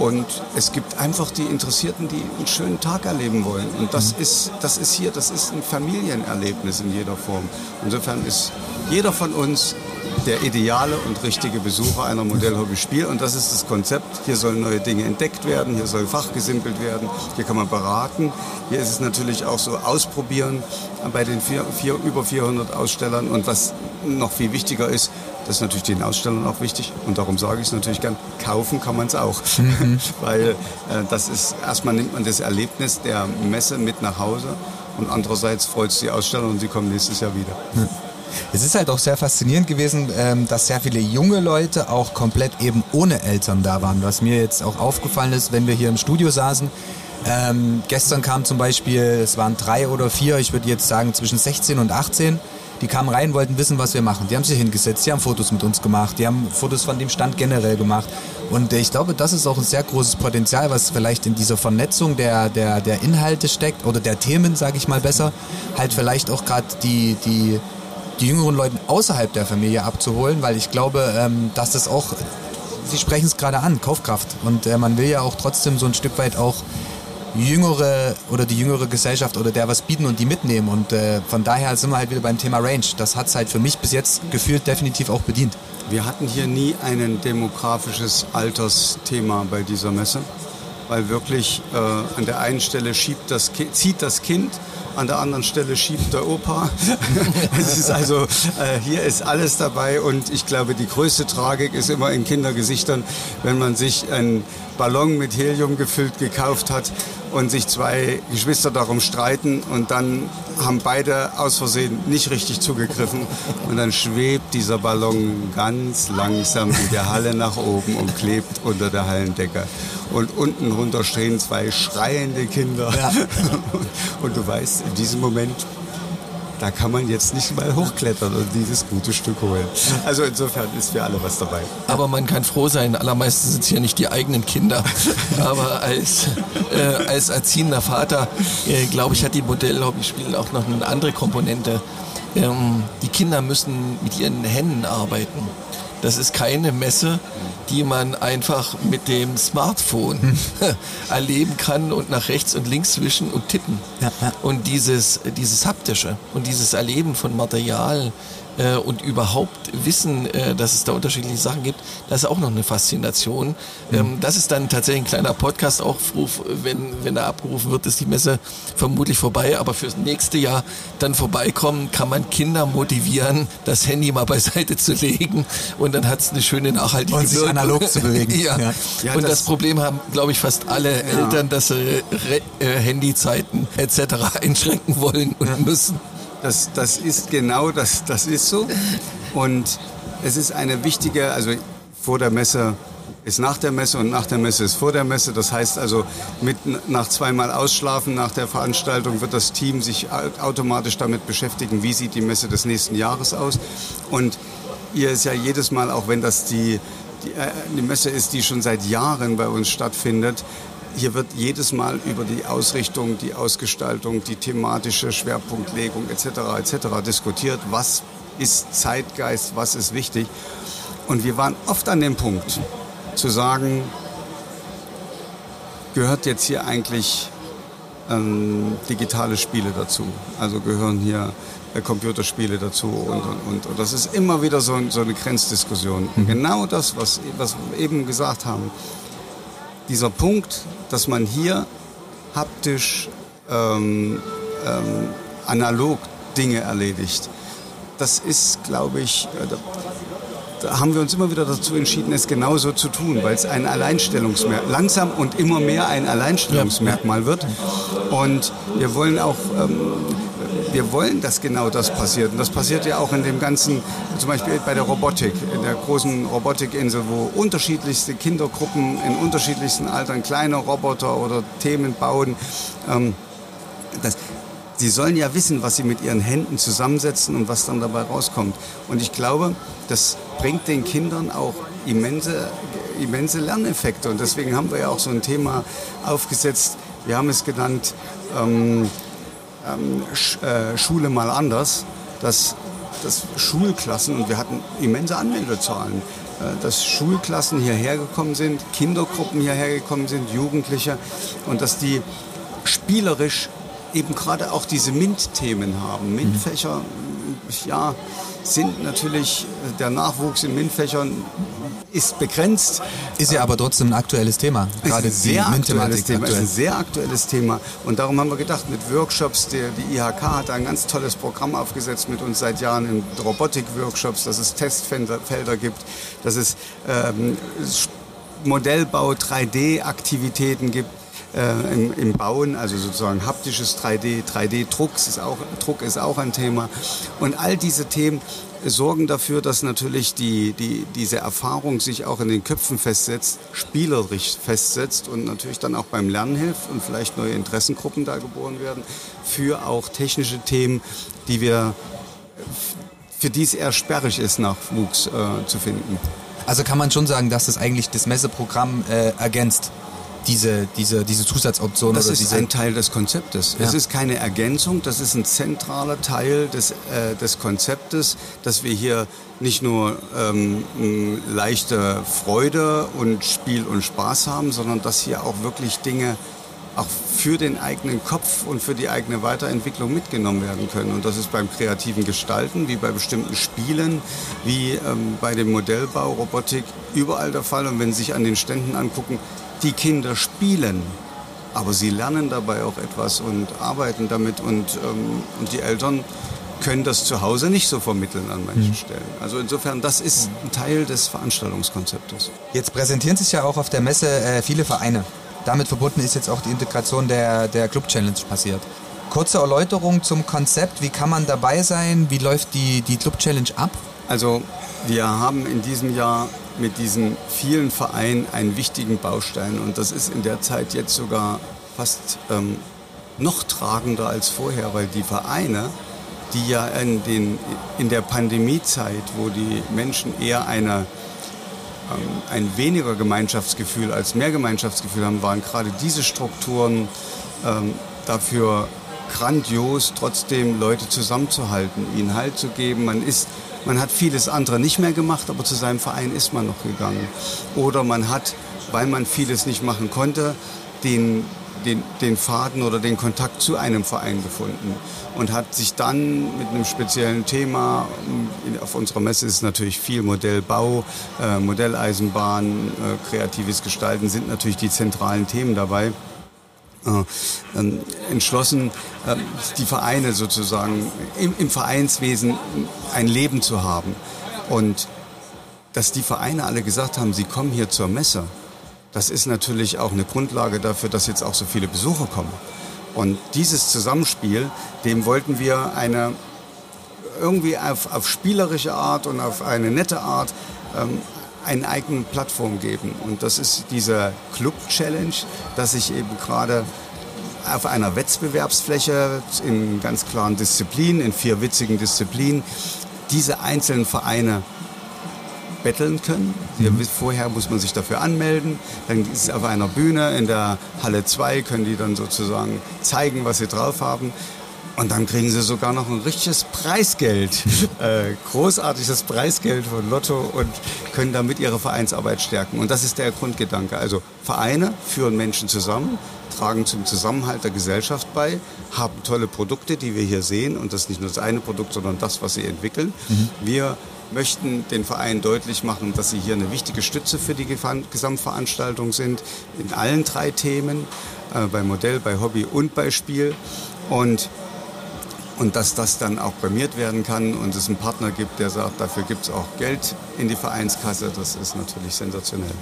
Und es gibt einfach die Interessierten, die einen schönen Tag erleben wollen. Und das ist, das ist hier, das ist ein Familienerlebnis in jeder Form. Insofern ist jeder von uns der ideale und richtige Besucher einer Modellhobby-Spiel. Und das ist das Konzept. Hier sollen neue Dinge entdeckt werden, hier soll fachgesimpelt werden, hier kann man beraten. Hier ist es natürlich auch so ausprobieren bei den vier, vier, über 400 Ausstellern. Und was noch viel wichtiger ist, das ist natürlich den Ausstellern auch wichtig und darum sage ich es natürlich gern, kaufen kann man es auch. Mhm. Weil äh, das ist, erstmal nimmt man das Erlebnis der Messe mit nach Hause und andererseits freut es die Aussteller und sie kommen nächstes Jahr wieder. Mhm. Es ist halt auch sehr faszinierend gewesen, ähm, dass sehr viele junge Leute auch komplett eben ohne Eltern da waren. Was mir jetzt auch aufgefallen ist, wenn wir hier im Studio saßen. Ähm, gestern kam zum Beispiel, es waren drei oder vier, ich würde jetzt sagen zwischen 16 und 18. Die kamen rein, wollten wissen, was wir machen. Die haben sich hingesetzt, die haben Fotos mit uns gemacht, die haben Fotos von dem Stand generell gemacht. Und ich glaube, das ist auch ein sehr großes Potenzial, was vielleicht in dieser Vernetzung der, der, der Inhalte steckt oder der Themen, sage ich mal besser, halt vielleicht auch gerade die, die die jüngeren Leute außerhalb der Familie abzuholen, weil ich glaube, ähm, dass das auch, Sie sprechen es gerade an, Kaufkraft. Und äh, man will ja auch trotzdem so ein Stück weit auch jüngere oder die jüngere Gesellschaft oder der was bieten und die mitnehmen. Und äh, von daher sind wir halt wieder beim Thema Range. Das hat es halt für mich bis jetzt gefühlt definitiv auch bedient. Wir hatten hier nie ein demografisches Altersthema bei dieser Messe, weil wirklich äh, an der einen Stelle schiebt das, zieht das Kind an der anderen Stelle schiebt der Opa. es ist also, äh, hier ist alles dabei und ich glaube, die größte Tragik ist immer in Kindergesichtern, wenn man sich einen Ballon mit Helium gefüllt gekauft hat und sich zwei Geschwister darum streiten und dann haben beide aus Versehen nicht richtig zugegriffen und dann schwebt dieser Ballon ganz langsam in der Halle nach oben und klebt unter der Hallendecke und unten runter stehen zwei schreiende Kinder. Ja. Und du weißt, in diesem Moment, da kann man jetzt nicht mal hochklettern und dieses gute Stück holen. Also insofern ist für alle was dabei. Aber man kann froh sein, allermeistens sind es hier nicht die eigenen Kinder. Aber als, äh, als erziehender Vater, äh, glaube ich, hat die Modellhobby-Spiel auch noch eine andere Komponente. Ähm, die Kinder müssen mit ihren Händen arbeiten. Das ist keine Messe, die man einfach mit dem Smartphone hm. erleben kann und nach rechts und links wischen und tippen. Ja, ja. Und dieses, dieses haptische und dieses Erleben von Material, äh, und überhaupt wissen, äh, dass es da unterschiedliche Sachen gibt, das ist auch noch eine Faszination. Mhm. Ähm, das ist dann tatsächlich ein kleiner Podcast-Aufruf, wenn, wenn da abgerufen wird, ist die Messe vermutlich vorbei, aber fürs nächste Jahr dann vorbeikommen, kann man Kinder motivieren, das Handy mal beiseite zu legen und dann hat es eine schöne nachhaltige Und sich analog zu bewegen. ja. ja. ja und das, das, Problem haben, glaube ich, fast alle ja. Eltern, dass sie äh, Handyzeiten etc. einschränken wollen und müssen. Das, das ist genau, das, das ist so. Und es ist eine wichtige, also vor der Messe ist nach der Messe und nach der Messe ist vor der Messe. Das heißt also, mit, nach zweimal Ausschlafen nach der Veranstaltung wird das Team sich automatisch damit beschäftigen, wie sieht die Messe des nächsten Jahres aus. Und ihr ist ja jedes Mal, auch wenn das die, die, äh, die Messe ist, die schon seit Jahren bei uns stattfindet, hier wird jedes Mal über die Ausrichtung, die Ausgestaltung, die thematische Schwerpunktlegung etc. etc. diskutiert. Was ist Zeitgeist, was ist wichtig? Und wir waren oft an dem Punkt zu sagen, gehört jetzt hier eigentlich ähm, digitale Spiele dazu? Also gehören hier äh, Computerspiele dazu und, und, und, und, das ist immer wieder so, so eine Grenzdiskussion. Mhm. Genau das, was, was wir eben gesagt haben dieser Punkt, dass man hier haptisch, ähm, ähm, analog Dinge erledigt, das ist, glaube ich, äh, da, da, haben wir uns immer wieder dazu entschieden, es genauso zu tun, weil es ein Alleinstellungsmerkmal, langsam und immer mehr ein Alleinstellungsmerkmal wird. Und wir wollen auch ähm, wir wollen, dass genau das passiert. Und das passiert ja auch in dem ganzen, zum Beispiel bei der Robotik, in der großen Robotikinsel, wo unterschiedlichste Kindergruppen in unterschiedlichsten Altern kleine Roboter oder Themen bauen. Ähm, das, Sie sollen ja wissen, was sie mit ihren Händen zusammensetzen und was dann dabei rauskommt. Und ich glaube, das bringt den Kindern auch immense, immense Lerneffekte. Und deswegen haben wir ja auch so ein Thema aufgesetzt. Wir haben es genannt, ähm, ähm, äh, Schule mal anders, dass, dass Schulklassen, und wir hatten immense Anmeldezahlen, äh, dass Schulklassen hierher gekommen sind, Kindergruppen hierher gekommen sind, Jugendliche, und dass die spielerisch eben gerade auch diese MINT-Themen haben. MINT-Fächer, ja, sind natürlich äh, der Nachwuchs in MINT-Fächern ist begrenzt. Ist ja aber trotzdem ein aktuelles Thema. Gerade ist ein sehr aktuelles Thema. Aktuell. Ist ein sehr aktuelles Thema. Und darum haben wir gedacht, mit Workshops, der, die IHK hat ein ganz tolles Programm aufgesetzt mit uns seit Jahren in Robotik-Workshops, dass es Testfelder gibt, dass es ähm, Modellbau, 3D-Aktivitäten gibt äh, im, im, Bauen, also sozusagen haptisches 3D, 3D-Druck ist, auch, Druck ist auch ein Thema. Und all diese Themen sorgen dafür, dass natürlich die, die, diese Erfahrung sich auch in den Köpfen festsetzt, spielerisch festsetzt und natürlich dann auch beim Lernen hilft und vielleicht neue Interessengruppen da geboren werden für auch technische Themen, die wir für die es eher sperrig ist, Nachwuchs äh, zu finden. Also kann man schon sagen, dass das eigentlich das Messeprogramm äh, ergänzt diese, diese, diese Zusatzoption. Das ist diese ein Teil des Konzeptes. Ja. Es ist keine Ergänzung, das ist ein zentraler Teil des, äh, des Konzeptes, dass wir hier nicht nur ähm, leichte Freude und Spiel und Spaß haben, sondern dass hier auch wirklich Dinge auch für den eigenen Kopf und für die eigene Weiterentwicklung mitgenommen werden können. Und das ist beim kreativen Gestalten, wie bei bestimmten Spielen, wie ähm, bei dem Modellbau, Robotik, überall der Fall. Und wenn Sie sich an den Ständen angucken, die Kinder spielen, aber sie lernen dabei auch etwas und arbeiten damit und, ähm, und die Eltern können das zu Hause nicht so vermitteln an manchen mhm. Stellen. Also insofern, das ist ein Teil des Veranstaltungskonzeptes. Jetzt präsentieren sich ja auch auf der Messe äh, viele Vereine. Damit verbunden ist jetzt auch die Integration der, der Club Challenge passiert. Kurze Erläuterung zum Konzept. Wie kann man dabei sein? Wie läuft die, die Club Challenge ab? Also wir haben in diesem Jahr mit diesen vielen Vereinen einen wichtigen Baustein. Und das ist in der Zeit jetzt sogar fast ähm, noch tragender als vorher, weil die Vereine, die ja in, den, in der Pandemiezeit, wo die Menschen eher eine, ähm, ein weniger Gemeinschaftsgefühl als mehr Gemeinschaftsgefühl haben, waren gerade diese Strukturen ähm, dafür grandios, trotzdem Leute zusammenzuhalten, ihnen Halt zu geben. Man ist man hat vieles andere nicht mehr gemacht, aber zu seinem Verein ist man noch gegangen. Oder man hat, weil man vieles nicht machen konnte, den, den, den Faden oder den Kontakt zu einem Verein gefunden und hat sich dann mit einem speziellen Thema, auf unserer Messe ist natürlich viel Modellbau, äh, Modelleisenbahn, äh, kreatives Gestalten sind natürlich die zentralen Themen dabei ähm, entschlossen, äh, die Vereine sozusagen im, im, Vereinswesen ein Leben zu haben. Und dass die Vereine alle gesagt haben, sie kommen hier zur Messe, das ist natürlich auch eine Grundlage dafür, dass jetzt auch so viele Besucher kommen. Und dieses Zusammenspiel, dem wollten wir eine irgendwie auf, auf spielerische Art und auf eine nette Art ähm, eine eigene Plattform geben. Und das ist diese Club Challenge, dass ich eben gerade auf einer Wettbewerbsfläche in ganz klaren Disziplinen, in vier witzigen Disziplinen, diese einzelnen Vereine betteln können. Mhm. Vorher muss man sich dafür anmelden. Dann ist es auf einer Bühne in der Halle 2, können die dann sozusagen zeigen, was sie drauf haben. Und dann kriegen sie sogar noch ein richtiges Preisgeld, äh, großartiges Preisgeld von Lotto und können damit ihre Vereinsarbeit stärken. Und das ist der Grundgedanke. Also Vereine führen Menschen zusammen, tragen zum Zusammenhalt der Gesellschaft bei, haben tolle Produkte, die wir hier sehen. Und das ist nicht nur das eine Produkt, sondern das, was sie entwickeln. Mhm. Wir möchten den Vereinen deutlich machen, dass sie hier eine wichtige Stütze für die Gesamtveranstaltung sind, in allen drei Themen, äh, bei Modell, bei Hobby und bei Spiel. Und und dass das dann auch prämiert werden kann und es einen Partner gibt, der sagt, dafür gibt es auch Geld in die Vereinskasse, das ist natürlich sensationell.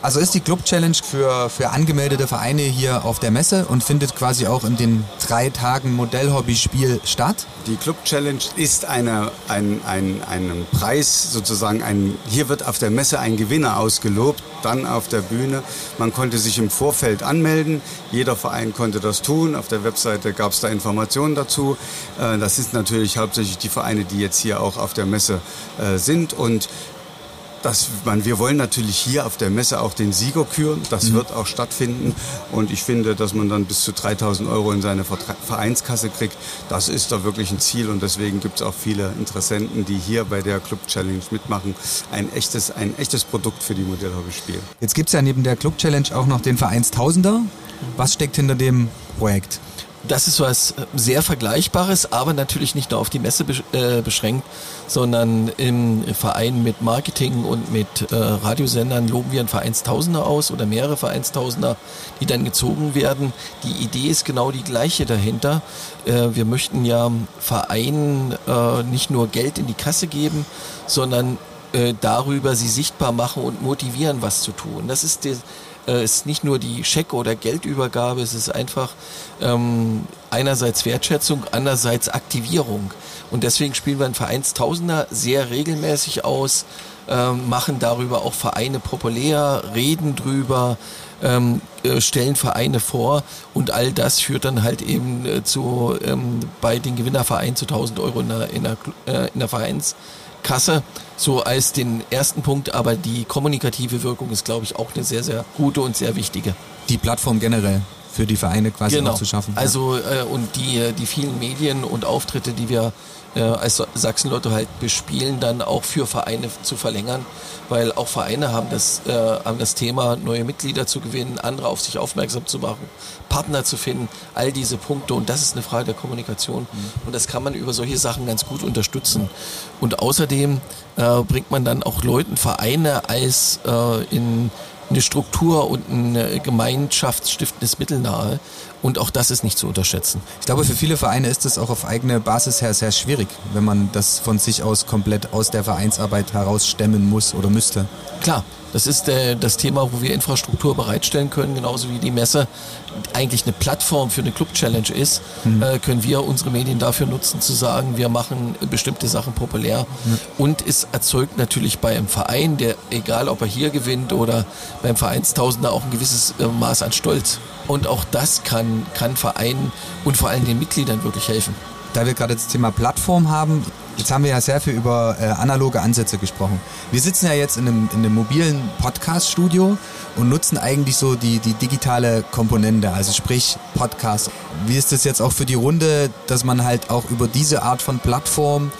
Also ist die Club Challenge für, für angemeldete Vereine hier auf der Messe und findet quasi auch in den drei Tagen Modellhobby-Spiel statt? Die Club Challenge ist eine, ein, ein, ein Preis, sozusagen ein, hier wird auf der Messe ein Gewinner ausgelobt, dann auf der Bühne. Man konnte sich im Vorfeld anmelden, jeder Verein konnte das tun, auf der Webseite gab es da Informationen dazu. Äh, das sind natürlich hauptsächlich die Vereine, die jetzt hier auch auf der Messe äh, sind und dass man, wir wollen natürlich hier auf der Messe auch den Sieger küren. Das mhm. wird auch stattfinden. Und ich finde, dass man dann bis zu 3000 Euro in seine Vereinskasse kriegt, das ist da wirklich ein Ziel. Und deswegen gibt es auch viele Interessenten, die hier bei der Club Challenge mitmachen. Ein echtes, ein echtes Produkt für die Modellhobby-Spiel. Jetzt gibt es ja neben der Club Challenge auch noch den Vereinstausender. Was steckt hinter dem Projekt? Das ist was sehr Vergleichbares, aber natürlich nicht nur auf die Messe äh, beschränkt, sondern im Verein mit Marketing und mit äh, Radiosendern loben wir einen Vereinstausender aus oder mehrere Vereinstausender, die dann gezogen werden. Die Idee ist genau die gleiche dahinter. Äh, wir möchten ja Vereinen nicht nur Geld in die Kasse geben, sondern darüber sie sichtbar machen und motivieren, was zu tun. Das ist die, äh, ist nicht nur die Scheck- oder Geldübergabe, es ist einfach ähm, einerseits Wertschätzung, andererseits Aktivierung. Und deswegen spielen wir ein Vereinstausender sehr regelmäßig aus, ähm, machen darüber auch Vereine populär, reden drüber, ähm, äh, stellen Vereine vor und all das führt dann halt eben äh, zu ähm, bei den Gewinnervereinen zu 1000 Euro in der, in der, äh, in der Vereins Kasse, so als den ersten Punkt, aber die kommunikative Wirkung ist, glaube ich, auch eine sehr, sehr gute und sehr wichtige. Die Plattform generell für die Vereine quasi genau. auch zu schaffen. Also äh, und die, die vielen Medien und Auftritte, die wir äh, als Sachsenlotto halt bespielen, dann auch für Vereine zu verlängern, weil auch Vereine haben das, äh, haben das Thema, neue Mitglieder zu gewinnen, andere auf sich aufmerksam zu machen, Partner zu finden, all diese Punkte und das ist eine Frage der Kommunikation mhm. und das kann man über solche Sachen ganz gut unterstützen. Und außerdem äh, bringt man dann auch Leuten Vereine als äh, in eine Struktur und ein gemeinschaftsstiftendes Mittel nahe. Und auch das ist nicht zu unterschätzen. Ich glaube, für viele Vereine ist es auch auf eigene Basis her sehr schwierig, wenn man das von sich aus komplett aus der Vereinsarbeit heraus stemmen muss oder müsste. Klar, das ist äh, das Thema, wo wir Infrastruktur bereitstellen können, genauso wie die Messe eigentlich eine Plattform für eine Club-Challenge ist, mhm. äh, können wir unsere Medien dafür nutzen, zu sagen, wir machen bestimmte Sachen populär. Mhm. Und es erzeugt natürlich bei einem Verein, der, egal ob er hier gewinnt oder beim Vereinstausender, auch ein gewisses äh, Maß an Stolz. Und auch das kann, kann Vereinen und vor allem den Mitgliedern wirklich helfen. Da wir gerade das Thema Plattform haben, Jetzt haben wir ja sehr viel über äh, analoge Ansätze gesprochen. Wir sitzen ja jetzt in einem, in einem mobilen Podcast-Studio und nutzen eigentlich so die, die digitale Komponente, also sprich Podcast. Wie ist das jetzt auch für die Runde, dass man halt auch über diese Art von Plattform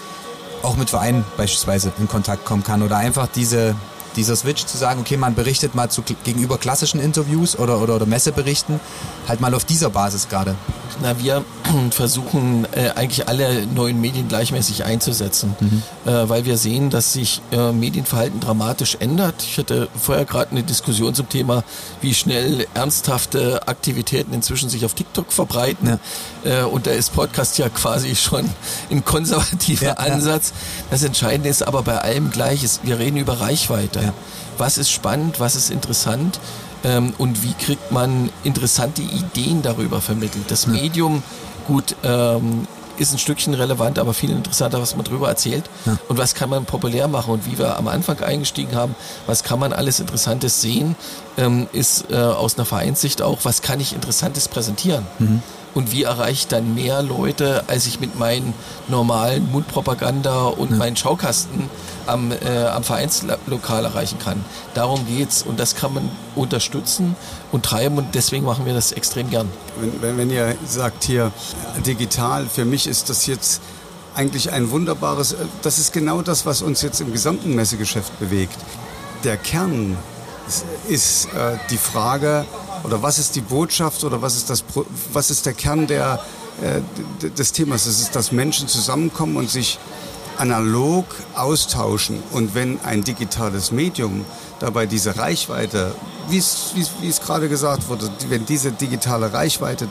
auch mit Vereinen beispielsweise in Kontakt kommen kann oder einfach diese, dieser Switch zu sagen, okay, man berichtet mal zu, gegenüber klassischen Interviews oder, oder, oder Messeberichten, halt mal auf dieser Basis gerade. Na, wir versuchen äh, eigentlich alle neuen Medien gleichmäßig einzusetzen, mhm. äh, weil wir sehen, dass sich äh, Medienverhalten dramatisch ändert. Ich hatte vorher gerade eine Diskussion zum Thema, wie schnell ernsthafte Aktivitäten inzwischen sich auf TikTok verbreiten. Ja. Äh, und da ist Podcast ja quasi schon ein konservativer ja, Ansatz. Ja. Das Entscheidende ist aber bei allem gleich, ist, wir reden über Reichweite. Was ist spannend, was ist interessant? ähm, und wie kriegt man interessante Ideen darüber vermittelt. Das Medium, gut, ähm, ist ein Stückchen relevant, aber viel interessanter, was man darüber erzählt ja. und was kann man populär machen und wie wir am Anfang eingestiegen haben, was kann man alles Interessantes sehen, ähm, ist äh, aus einer Vereinssicht auch, was kann ich Interessantes präsentieren. Mhm und wie erreiche ich dann mehr Leute, als ich mit meinen normalen Mundpropaganda und ja. meinen Schaukasten am, äh, am Vereinslokal erreichen kann. Darum geht's und das kann man unterstützen und treiben und deswegen machen wir das extrem gern. Wenn, wenn, wenn ihr sagt hier digital, für mich ist das jetzt eigentlich ein wunderbares, äh, das ist genau das, was uns jetzt im gesamten Messegeschäft bewegt. Der Kern ist äh, die Frage, oder was ist die Botschaft oder was ist, das, was ist der Kern der, äh, des Themas? Es ist, dass Menschen zusammenkommen und sich analog austauschen. Und wenn ein digitales Medium dabei diese Reichweite, wie es, wie es gerade gesagt wurde, wenn diese digitale Reichweite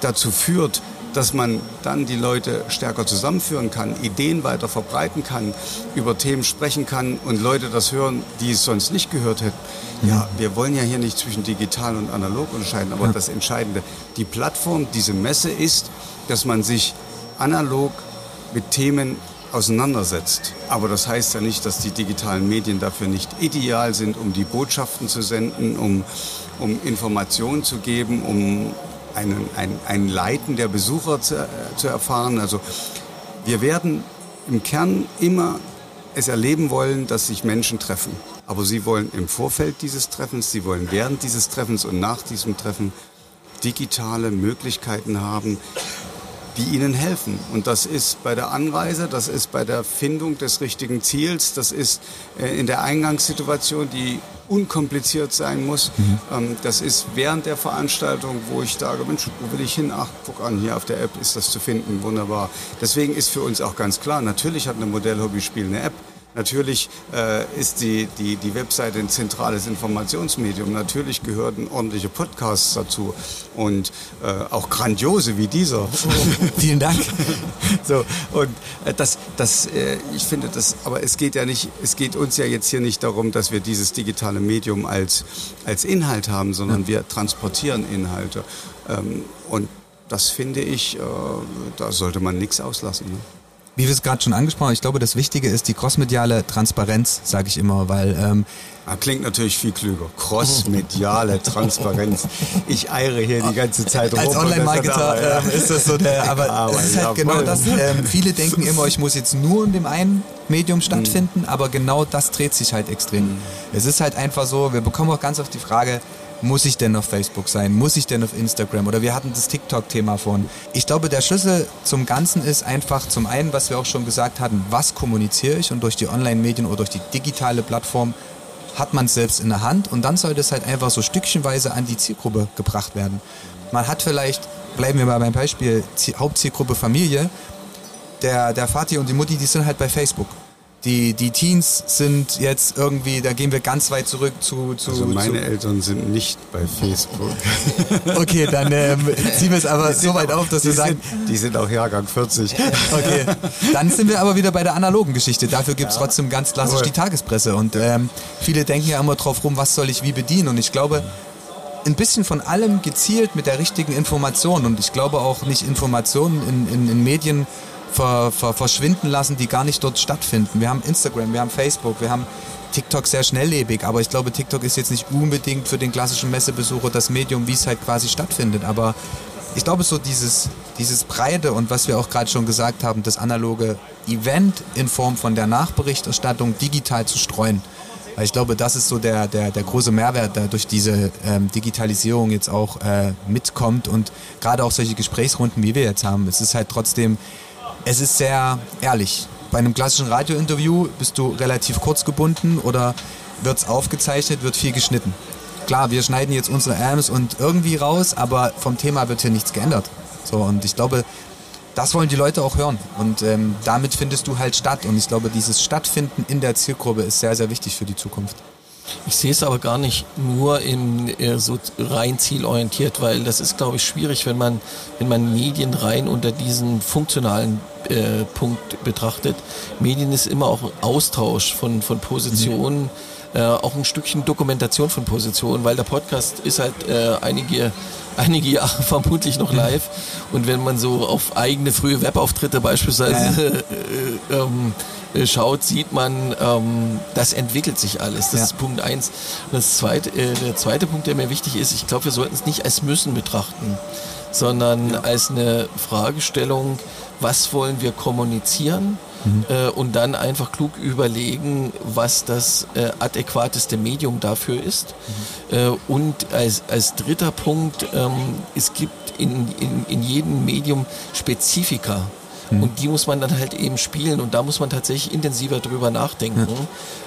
dazu führt, dass man dann die Leute stärker zusammenführen kann, Ideen weiter verbreiten kann, über Themen sprechen kann und Leute das hören, die es sonst nicht gehört hätten. Ja, wir wollen ja hier nicht zwischen digital und analog unterscheiden, aber ja. das Entscheidende, die Plattform, diese Messe ist, dass man sich analog mit Themen auseinandersetzt. Aber das heißt ja nicht, dass die digitalen Medien dafür nicht ideal sind, um die Botschaften zu senden, um, um Informationen zu geben, um einen, ein, ein Leiten der Besucher zu, äh, zu erfahren. Also wir werden im Kern immer es erleben wollen, dass sich Menschen treffen. Aber sie wollen im Vorfeld dieses Treffens, sie wollen während dieses Treffens und nach diesem Treffen digitale Möglichkeiten haben, die ihnen helfen. Und das ist bei der Anreise, das ist bei der Findung des richtigen Ziels, das ist äh, in der Eingangssituation, die unkompliziert sein muss. Mhm. Ähm, das ist während der Veranstaltung, wo ich sage, Mensch, wo will ich hin? Ach, guck an, hier auf der App ist das zu finden, wunderbar. Deswegen ist für uns auch ganz klar, natürlich hat eine Modellhobbyspiel eine App. Natürlich äh, ist die, die, die Webseite ein zentrales Informationsmedium. Natürlich gehören ordentliche Podcasts dazu und äh, auch grandiose wie dieser. Vielen Dank. so, und äh, das, das, äh, ich finde das, aber es geht ja nicht, es geht uns ja jetzt hier nicht darum, dass wir dieses digitale Medium als, als Inhalt haben, sondern ja. wir transportieren Inhalte. Ähm, und das finde ich, äh, da sollte man nichts auslassen. Ne? Wie wir es gerade schon angesprochen haben, ich glaube, das Wichtige ist die crossmediale Transparenz, sage ich immer, weil ähm, Ah, klingt natürlich viel klüger. Crossmediale Transparenz. Ich eire hier die ganze Zeit rum. Als Online-Marketer äh, ist das so der, aber, aber es ist halt genau das. Ähm, viele denken immer, ich muss jetzt nur in dem einen Medium stattfinden, mhm. aber genau das dreht sich halt extrem. Mhm. Es ist halt einfach so, wir bekommen auch ganz oft die Frage, muss ich denn auf Facebook sein? Muss ich denn auf Instagram? Oder wir hatten das TikTok-Thema vorhin. Ich glaube, der Schlüssel zum Ganzen ist einfach zum einen, was wir auch schon gesagt hatten, was kommuniziere ich und durch die Online-Medien oder durch die digitale Plattform hat man es selbst in der Hand und dann sollte es halt einfach so stückchenweise an die Zielgruppe gebracht werden. Man hat vielleicht, bleiben wir mal beim Beispiel, Hauptzielgruppe Familie, der, der Vati und die Mutti, die sind halt bei Facebook. Die, die Teens sind jetzt irgendwie, da gehen wir ganz weit zurück zu. zu also meine zu Eltern sind nicht bei Facebook. Okay, dann ähm, ziehen wir es aber so weit auf, dass wir sagen. Sind, die sind auch Jahrgang 40. Okay, dann sind wir aber wieder bei der analogen Geschichte. Dafür gibt es ja. trotzdem ganz klassisch die Tagespresse. Und ähm, viele denken ja immer drauf rum, was soll ich wie bedienen. Und ich glaube, ein bisschen von allem gezielt mit der richtigen Information. Und ich glaube auch nicht Informationen in, in, in Medien ver, ver, verschwinden lassen, die gar nicht dort stattfinden. Wir haben Instagram, wir haben Facebook, wir haben TikTok sehr schnelllebig, aber ich glaube, TikTok ist jetzt nicht unbedingt für den klassischen Messebesucher das Medium, wie es halt quasi stattfindet. Aber ich glaube, so dieses, dieses Breite und was wir auch gerade schon gesagt haben, das analoge Event in Form von der Nachberichterstattung digital zu streuen. Weil ich glaube, das ist so der, der, der große Mehrwert, der durch diese ähm, Digitalisierung jetzt auch äh, mitkommt und gerade auch solche Gesprächsrunden, wie wir jetzt haben. Es ist halt trotzdem es ist sehr ehrlich. Bei einem klassischen Radiointerview bist du relativ kurz gebunden oder wird es aufgezeichnet, wird viel geschnitten. Klar, wir schneiden jetzt unsere Amps und irgendwie raus, aber vom Thema wird hier nichts geändert. So, und ich glaube, das wollen die Leute auch hören. Und ähm, damit findest du halt statt. Und ich glaube, dieses Stattfinden in der Zielgruppe ist sehr, sehr wichtig für die Zukunft. Ich sehe es aber gar nicht nur in äh, so rein zielorientiert, weil das ist, glaube ich, schwierig, wenn man, wenn man Medien rein unter diesen funktionalen äh, Punkt betrachtet. Medien ist immer auch Austausch von, von Positionen. Mhm. Äh, auch ein Stückchen Dokumentation von Positionen, weil der Podcast ist halt äh, einige einige Jahre vermutlich noch live. Und wenn man so auf eigene frühe Webauftritte beispielsweise ja. Äh, ähm, äh, schaut, sieht man, ähm, das entwickelt sich alles. Das ja. ist Punkt eins. Und das zweite, äh, der zweite Punkt, der mir wichtig ist, ich glaube, wir sollten es nicht als müssen betrachten, sondern ja. als eine Fragestellung, was wollen wir kommunizieren? Mhm. Äh, und dann einfach klug überlegen, was das äh, adäquateste Medium dafür ist. Mhm. Äh, und als, als dritter Punkt, ähm, es gibt in, in, in jedem Medium Spezifika. Mhm. Und die muss man dann halt eben spielen und da muss man tatsächlich intensiver drüber nachdenken,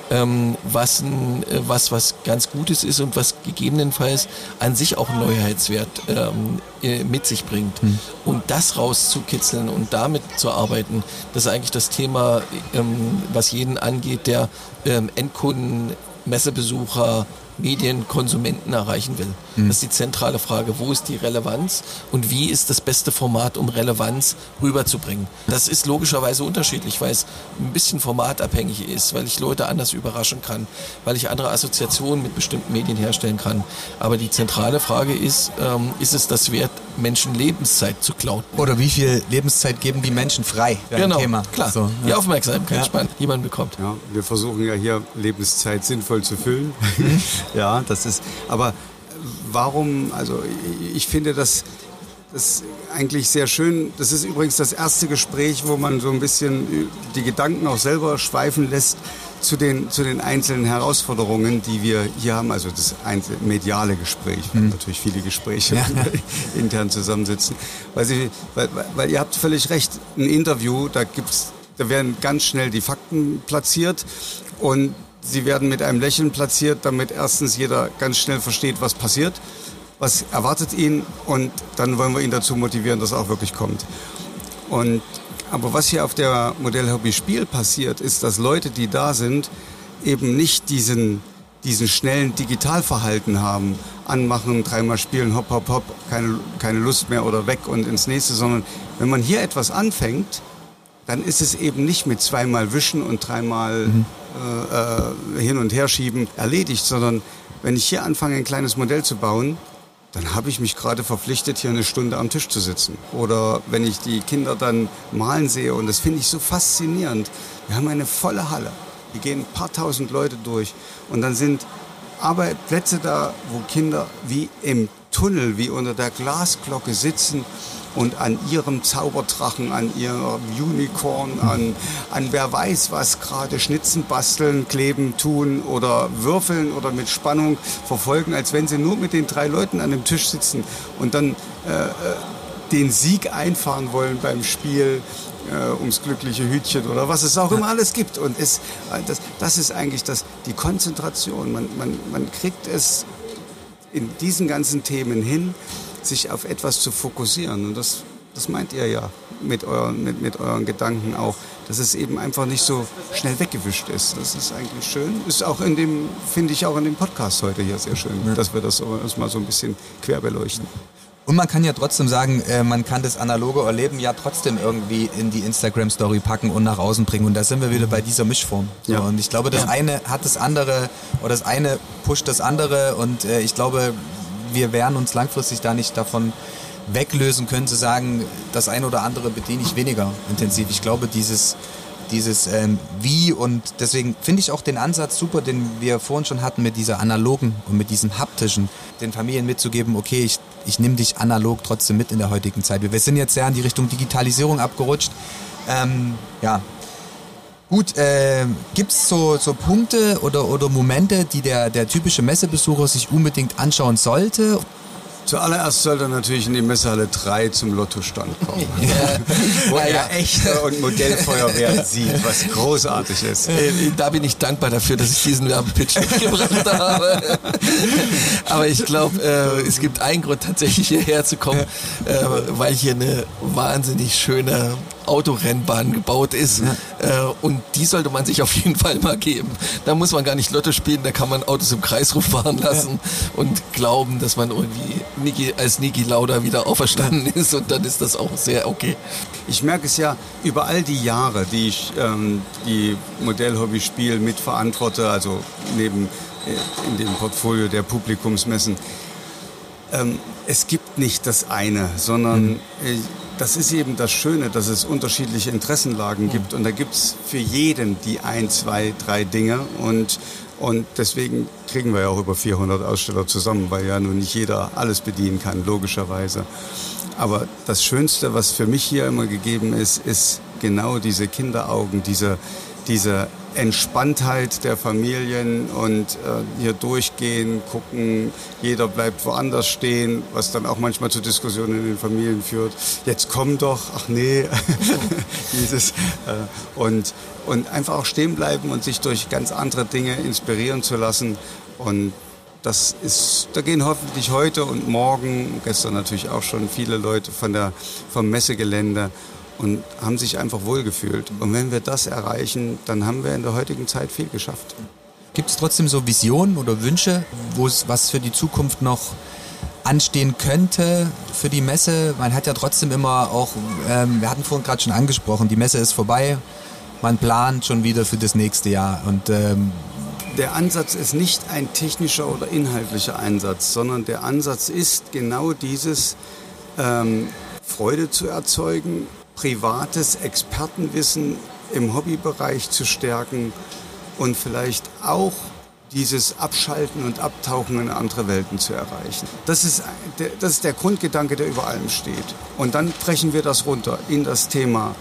ja. ähm, was, ein, äh, was was ganz Gutes ist und was gegebenenfalls an sich auch einen Neuheitswert ähm, äh, mit sich bringt. Mhm. Und das rauszukitzeln und damit zu arbeiten, das ist eigentlich das Thema, ähm, was jeden angeht, der ähm, Endkunden, Messebesucher, Medienkonsumenten erreichen will. Mhm. Das ist die zentrale Frage. Wo ist die Relevanz und wie ist das beste Format, um Relevanz rüberzubringen? Das ist logischerweise unterschiedlich, weil es ein bisschen formatabhängig ist, weil ich Leute anders überraschen kann, weil ich andere Assoziationen mit bestimmten Medien herstellen kann. Aber die zentrale Frage ist, ähm, ist es das wert, Menschen Lebenszeit zu klauen? Oder wie viel Lebenszeit geben die Menschen frei? Genau, Thema. klar. So, ja. Die Aufmerksamkeit, ja. die man bekommt. Ja, wir versuchen ja hier Lebenszeit sinnvoll zu füllen. Ja, das ist. Aber warum, also ich finde das, das eigentlich sehr schön. Das ist übrigens das erste Gespräch, wo man so ein bisschen die Gedanken auch selber schweifen lässt zu den, zu den einzelnen Herausforderungen, die wir hier haben. Also das mediale Gespräch. Haben mhm. natürlich viele Gespräche ja. intern zusammensitzen. Weil, Sie, weil, weil ihr habt völlig recht, ein Interview, da gibt's, da werden ganz schnell die Fakten platziert und sie werden mit einem Lächeln platziert, damit erstens jeder ganz schnell versteht, was passiert, was erwartet ihn und dann wollen wir ihn dazu motivieren, dass er auch wirklich kommt. Und, aber was hier auf der Modellhobby Spiel passiert, ist, dass Leute, die da sind, eben nicht diesen, diesen schnellen Digitalverhalten haben. Anmachen, dreimal spielen, hopp, hopp, hopp, keine, keine Lust mehr oder weg und ins nächste, sondern wenn man hier etwas anfängt, dann ist es eben nicht mit zweimal wischen und dreimal mhm. Äh, äh hin und her schieben erledigt, sondern wenn ich hier anfange, ein kleines Modell zu bauen, dann habe ich mich gerade verpflichtet, hier eine Stunde am Tisch zu sitzen. Oder wenn ich die Kinder dann malen sehe, und das finde ich so faszinierend, wir haben eine volle Halle. Hier gehen ein paar tausend Leute durch. Und dann sind Arbeitsplätze da, wo Kinder wie im Tunnel, wie unter der Glasglocke sitzen und an ihrem Zauberdrachen, an ihrem Unicorn, an, an wer weiß was gerade schnitzen, basteln, kleben, tun oder würfeln oder mit Spannung verfolgen, als wenn sie nur mit den drei Leuten an dem Tisch sitzen und dann äh, äh den Sieg einfahren wollen beim Spiel äh, ums glückliche Hütchen oder was es auch immer alles gibt. Und es, äh, das, das ist eigentlich das, die Konzentration. Man, man, man kriegt es in diesen ganzen Themen hin, sich auf etwas zu fokussieren. Und das, das meint ihr ja mit euren, mit, mit euren Gedanken auch, dass es eben einfach nicht so schnell weggewischt ist. Das ist eigentlich schön. Ist auch in dem, finde ich auch in dem Podcast heute hier sehr schön, ja. dass wir das, das mal so ein bisschen quer beleuchten. Und man kann ja trotzdem sagen, äh, man kann das analoge Erleben ja trotzdem irgendwie in die Instagram-Story packen und nach außen bringen. Und da sind wir wieder bei dieser Mischform. So, ja. Und ich glaube, das ja. eine hat das andere oder das eine pusht das andere. Und äh, ich glaube, wir werden uns langfristig da nicht davon weglösen können, zu sagen, das eine oder andere bediene ich weniger intensiv. Ich glaube, dieses dieses ähm, Wie und deswegen finde ich auch den Ansatz super, den wir vorhin schon hatten mit dieser analogen und mit diesem haptischen, den Familien mitzugeben, okay, ich, ich nehme dich analog trotzdem mit in der heutigen Zeit. Wir sind jetzt sehr in die Richtung Digitalisierung abgerutscht. Ähm, ja, Gut, äh, gibt es so, so Punkte oder, oder Momente, die der, der typische Messebesucher sich unbedingt anschauen sollte? Zuallererst sollte er natürlich in die Messehalle 3 zum Lottostand kommen, ja. wo er echte und Modellfeuerwehr sieht, was großartig ist. Äh, da bin ich dankbar dafür, dass ich diesen Werbepitch mitgebracht habe. Aber ich glaube, äh, es gibt einen Grund, tatsächlich hierher zu kommen, äh, weil hier eine wahnsinnig schöne Autorennbahn gebaut ist. Ja. Äh, und die sollte man sich auf jeden Fall mal geben. Da muss man gar nicht Lotto spielen, da kann man Autos im Kreisruf fahren lassen ja. und glauben, dass man irgendwie Niki, als Niki Lauda wieder auferstanden ist und dann ist das auch sehr okay. Ich merke es ja über all die Jahre, die ich ähm, die Modellhobby-Spiel mitverantworte, also neben äh, in dem Portfolio der Publikumsmessen. Ähm, es gibt nicht das eine, sondern mhm. Das ist eben das Schöne, dass es unterschiedliche Interessenlagen gibt. Und da gibt es für jeden die ein, zwei, drei Dinge. Und, und deswegen kriegen wir ja auch über 400 Aussteller zusammen, weil ja nun nicht jeder alles bedienen kann, logischerweise. Aber das Schönste, was für mich hier immer gegeben ist, ist genau diese Kinderaugen, diese, diese Entspanntheit der Familien und äh, hier durchgehen, gucken, jeder bleibt woanders stehen, was dann auch manchmal zu Diskussionen in den Familien führt. Jetzt komm doch, ach nee, dieses äh, und und einfach auch stehen bleiben und sich durch ganz andere Dinge inspirieren zu lassen. Und das ist, da gehen hoffentlich heute und morgen, gestern natürlich auch schon viele Leute von der, vom Messegelände und haben sich einfach wohlgefühlt. Und wenn wir das erreichen, dann haben wir in der heutigen Zeit viel geschafft. Gibt es trotzdem so Visionen oder Wünsche, wo es was für die Zukunft noch anstehen könnte für die Messe? Man hat ja trotzdem immer auch, ähm, wir hatten vorhin gerade schon angesprochen, die Messe ist vorbei, man plant schon wieder für das nächste Jahr und ähm, der Ansatz ist nicht ein technischer oder inhaltlicher Einsatz, sondern der Ansatz ist genau dieses ähm, Freude zu erzeugen, privates Expertenwissen im Hobbybereich zu stärken und vielleicht auch dieses Abschalten und Abtauchen in andere Welten zu erreichen. Das ist, der, das ist der Grundgedanke, der über allem steht. Und dann brechen wir das runter in das Thema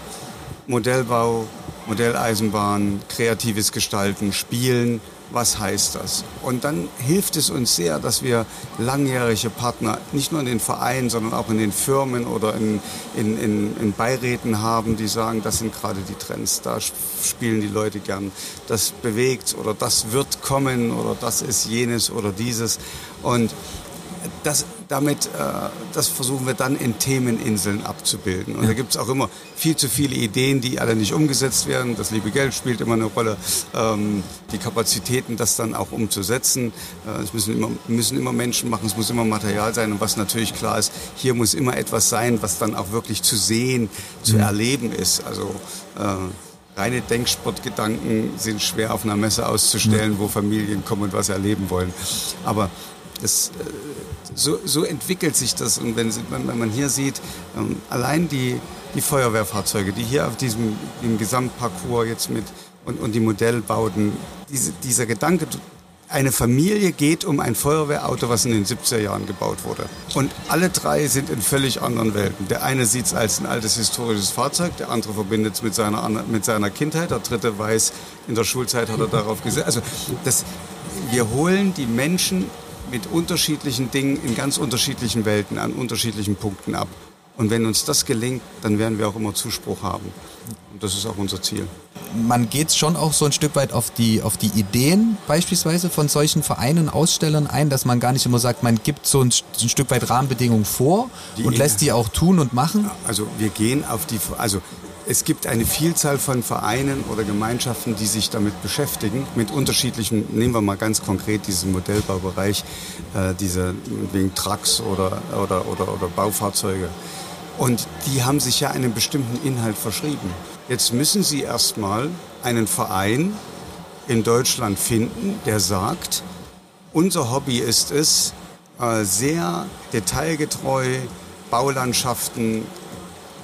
Modellbau, Modelleisenbahn, kreatives Gestalten, Spielen, was heißt das? Und dann hilft es uns sehr, dass wir langjährige Partner nicht nur in den Vereinen, sondern auch in den Firmen oder in, in, in, in Beiräten haben, die sagen, das sind gerade die Trends, da spielen die Leute gern, das bewegt oder das wird kommen oder das ist jenes oder dieses. Und das, damit, äh, das versuchen wir dann in Themeninseln abzubilden. Und da gibt es auch immer viel zu viele Ideen, die alle nicht umgesetzt werden. Das liebe Geld spielt immer eine Rolle. Ähm, die Kapazitäten, das dann auch umzusetzen. Äh, es müssen immer, müssen immer Menschen machen, es muss immer Material sein. Und was natürlich klar ist, hier muss immer etwas sein, was dann auch wirklich zu sehen, zu mhm. erleben ist. Also äh, reine Denksportgedanken sind schwer auf einer Messe auszustellen, wo Familien kommen und was erleben wollen. Aber das, äh, so, so entwickelt sich das. Und wenn, wenn man hier sieht, ähm, allein die, die Feuerwehrfahrzeuge, die hier auf diesem im Gesamtparcours jetzt mit und, und die Modellbauten, diese, dieser Gedanke, eine Familie geht um ein Feuerwehrauto, was in den 70er Jahren gebaut wurde. Und alle drei sind in völlig anderen Welten. Der eine sieht es als ein altes historisches Fahrzeug, der andere verbindet es mit seiner, mit seiner Kindheit, der dritte weiß, in der Schulzeit hat er darauf gesetzt. Also das, wir holen die Menschen mit unterschiedlichen Dingen in ganz unterschiedlichen Welten an unterschiedlichen Punkten ab. Und wenn uns das gelingt, dann werden wir auch immer Zuspruch haben. Und das ist auch unser Ziel. Man geht schon auch so ein Stück weit auf die, auf die Ideen beispielsweise von solchen Vereinen, Ausstellern ein, dass man gar nicht immer sagt, man gibt so ein, ein Stück weit Rahmenbedingungen vor die und lässt die auch tun und machen. Also wir gehen auf die, also es gibt eine Vielzahl von Vereinen oder Gemeinschaften, die sich damit beschäftigen, mit unterschiedlichen, nehmen wir mal ganz konkret diesen Modellbaubereich, äh, diese wegen Trucks oder, oder, oder, oder Baufahrzeuge. Und die haben sich ja einen bestimmten Inhalt verschrieben. Jetzt müssen sie erstmal einen Verein in Deutschland finden, der sagt, unser Hobby ist es, äh, sehr detailgetreu Baulandschaften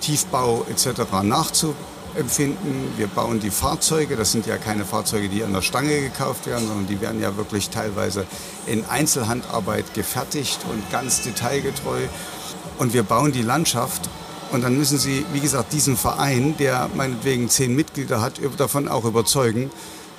Tiefbau etc. nachzuempfinden. Wir bauen die Fahrzeuge, das sind ja keine Fahrzeuge, die an der Stange gekauft werden, sondern die werden ja wirklich teilweise in Einzelhandarbeit gefertigt und ganz detailgetreu. Und wir bauen die Landschaft und dann müssen Sie, wie gesagt, diesen Verein, der meinetwegen zehn Mitglieder hat, davon auch überzeugen,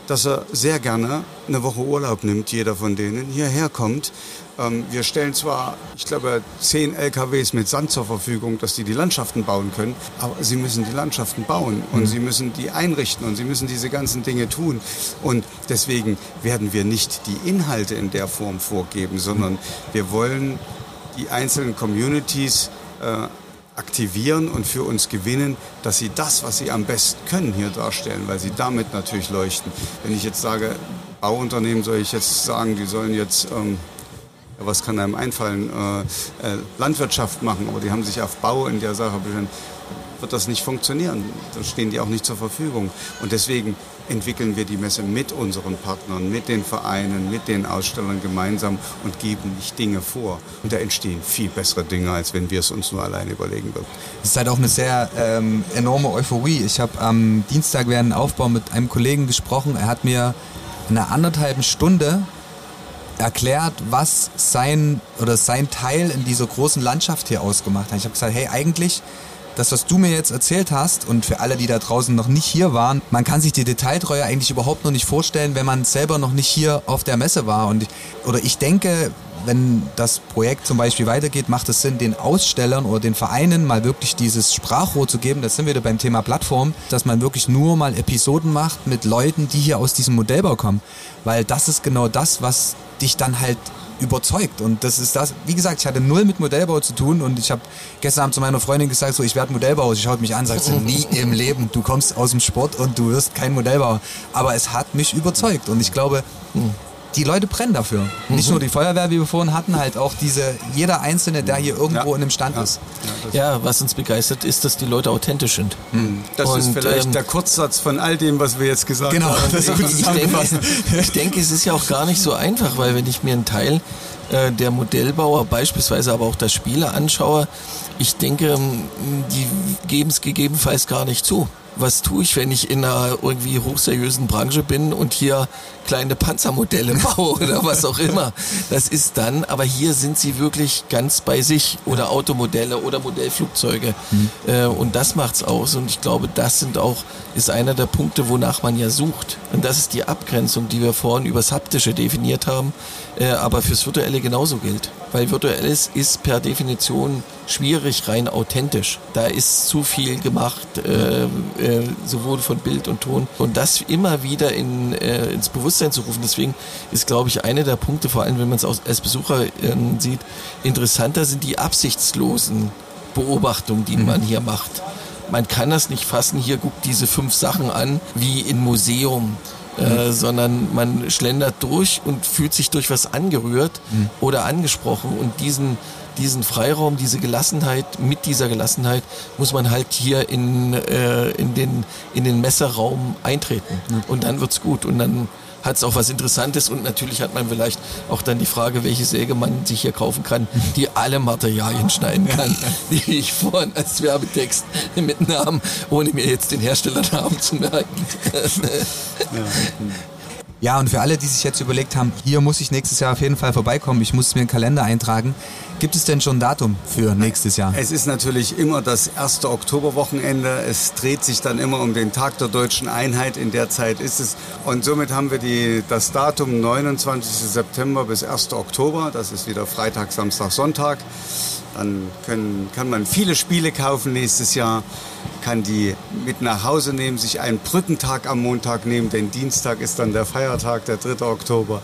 dass er sehr gerne eine Woche Urlaub nimmt, jeder von denen, hierher kommt. Ähm, wir stellen zwar, ich glaube, zehn LKWs mit Sand zur Verfügung, dass die die Landschaften bauen können, aber sie müssen die Landschaften bauen und mhm. sie müssen die einrichten und sie müssen diese ganzen Dinge tun. Und deswegen werden wir nicht die Inhalte in der Form vorgeben, sondern wir wollen die einzelnen Communities äh, aktivieren und für uns gewinnen, dass sie das, was sie am besten können, hier darstellen, weil sie damit natürlich leuchten. Wenn ich jetzt sage, Bauunternehmen, soll ich jetzt sagen, die sollen jetzt, ähm, was kann einem einfallen, äh, äh, Landwirtschaft machen, aber die haben sich auf Bau in der Sache bestimmt wird das nicht funktionieren. Dann stehen die auch nicht zur Verfügung. Und deswegen entwickeln wir die Messe mit unseren Partnern, mit den Vereinen, mit den Ausstellern gemeinsam und geben nicht Dinge vor. Und da entstehen viel bessere Dinge, als wenn wir es uns nur alleine überlegen würden. Es ist halt auch eine sehr ähm, enorme Euphorie. Ich habe am Dienstag während dem Aufbau mit einem Kollegen gesprochen. Er hat mir eine anderthalben Stunde erklärt, was sein oder sein Teil in dieser großen Landschaft hier ausgemacht hat. Ich habe gesagt, hey, eigentlich das, was du mir jetzt erzählt hast und für alle, die da draußen noch nicht hier waren, man kann sich die Detailtreue eigentlich überhaupt noch nicht vorstellen, wenn man selber noch nicht hier auf der Messe war. Und oder ich denke, wenn das Projekt zum Beispiel weitergeht, macht es Sinn, den Ausstellern oder den Vereinen mal wirklich dieses Sprachrohr zu geben. Das sind wir wieder beim Thema Plattform, dass man wirklich nur mal Episoden macht mit Leuten, die hier aus diesem Modellbau kommen. Weil das ist genau das, was dich dann halt überzeugt. Und das ist das, wie gesagt, ich hatte null mit Modellbau zu tun und ich habe gestern Abend zu meiner Freundin gesagt, so ich werde Modellbauer. Sie schaut mich an, sagt so, nie im Leben, du kommst aus dem Sport und du wirst kein Modellbauer. Aber es hat mich überzeugt und ich glaube, die Leute brennen dafür. Mhm. Nicht nur die Feuerwehr, wie wir vorhin hatten, halt auch diese, jeder Einzelne, der hier irgendwo ja. in einem Stand ja. ist. Ja, was uns begeistert, ist, dass die Leute authentisch sind. Mhm. Das Und, ist vielleicht ähm, der Kurzsatz von all dem, was wir jetzt gesagt genau, haben. Genau, das ist gut ich, denke, ich denke, es ist ja auch gar nicht so einfach, weil wenn ich mir einen Teil äh, der Modellbauer, beispielsweise aber auch der Spieler anschaue, ich denke, ähm, die geben es gegebenenfalls gar nicht zu was tue ich, wenn ich in einer irgendwie hochseriösen Branche bin und hier kleine Panzermodelle baue oder was auch immer. Das ist dann, aber hier sind sie wirklich ganz bei sich oder Automodelle oder Modellflugzeuge. Mhm. Äh, und das macht's aus. Und ich glaube, das sind auch, ist einer der Punkte, wonach man ja sucht. Und das ist die Abgrenzung, die wir vorhin übers Haptische definiert haben, äh, aber fürs Virtuelle genauso gilt. Weil Virtuelles ist per Definition schwierig, rein authentisch. Da ist zu viel gemacht, äh, äh, sowohl von Bild und Ton. Und das immer wieder in, äh, ins Bewusstsein zu rufen. Deswegen ist, glaube ich, einer der Punkte, vor allem wenn man es als Besucher ähm, sieht, interessanter sind die absichtslosen Beobachtungen, die mhm. man hier macht. Man kann das nicht fassen, hier guckt diese fünf Sachen an, wie im Museum. Äh, sondern man schlendert durch und fühlt sich durch was angerührt mhm. oder angesprochen und diesen diesen Freiraum, diese Gelassenheit, mit dieser Gelassenheit muss man halt hier in, äh, in, den, in den Messerraum eintreten. Mhm. Und dann wird's gut. Und dann hat es auch was Interessantes und natürlich hat man vielleicht auch dann die Frage, welche Säge man sich hier kaufen kann, die alle Materialien schneiden kann, die ich vorhin als Werbetext mit Namen, ohne mir jetzt den Herstellernamen zu merken. Ja. Ja, und für alle, die sich jetzt überlegt haben, hier muss ich nächstes Jahr auf jeden Fall vorbeikommen, ich muss mir einen Kalender eintragen. Gibt es denn schon ein Datum für nächstes Jahr? Es ist natürlich immer das erste Oktoberwochenende. Es dreht sich dann immer um den Tag der deutschen Einheit. In der Zeit ist es. Und somit haben wir die, das Datum 29. September bis 1. Oktober. Das ist wieder Freitag, Samstag, Sonntag. Dann können, kann man viele Spiele kaufen nächstes Jahr, kann die mit nach Hause nehmen, sich einen Brückentag am Montag nehmen, denn Dienstag ist dann der Feiertag, der 3. Oktober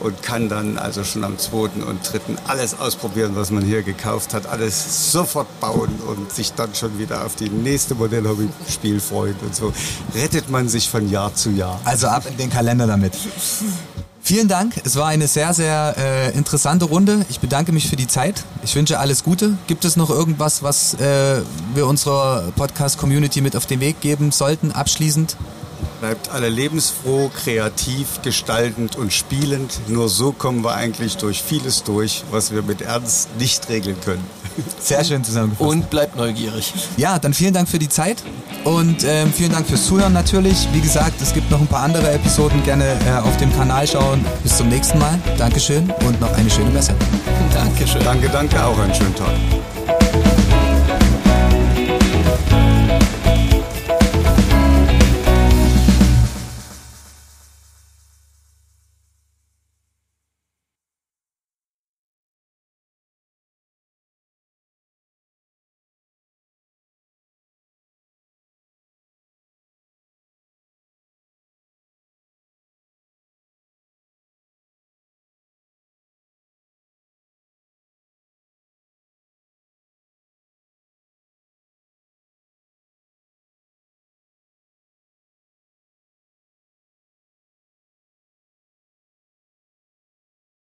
und kann dann also schon am 2. und 3. alles ausprobieren, was man hier gekauft hat, alles sofort bauen und sich dann schon wieder auf die nächste Modellhobby-Spiel freuen und so rettet man sich von Jahr zu Jahr. Also ab in den Kalender damit. Vielen Dank. Es war eine sehr, sehr äh, interessante Runde. Ich bedanke mich für die Zeit. Ich wünsche alles Gute. Gibt es noch irgendwas, was äh, wir unserer Podcast-Community mit auf den Weg geben sollten, abschließend? Bleibt alle lebensfroh, kreativ, gestaltend und spielend. Nur so kommen wir eigentlich durch vieles durch, was wir mit Ernst nicht regeln können. Sehr schön zusammengefasst. Und bleibt neugierig. Ja, dann vielen Dank für die Zeit und ähm, vielen Dank fürs Zuhören natürlich. Wie gesagt, es gibt noch ein paar andere Episoden. Gerne äh, auf dem Kanal schauen. Bis zum nächsten Mal. Dankeschön und noch eine schöne Messe. Dankeschön. Danke, danke. Auch einen schönen Tag.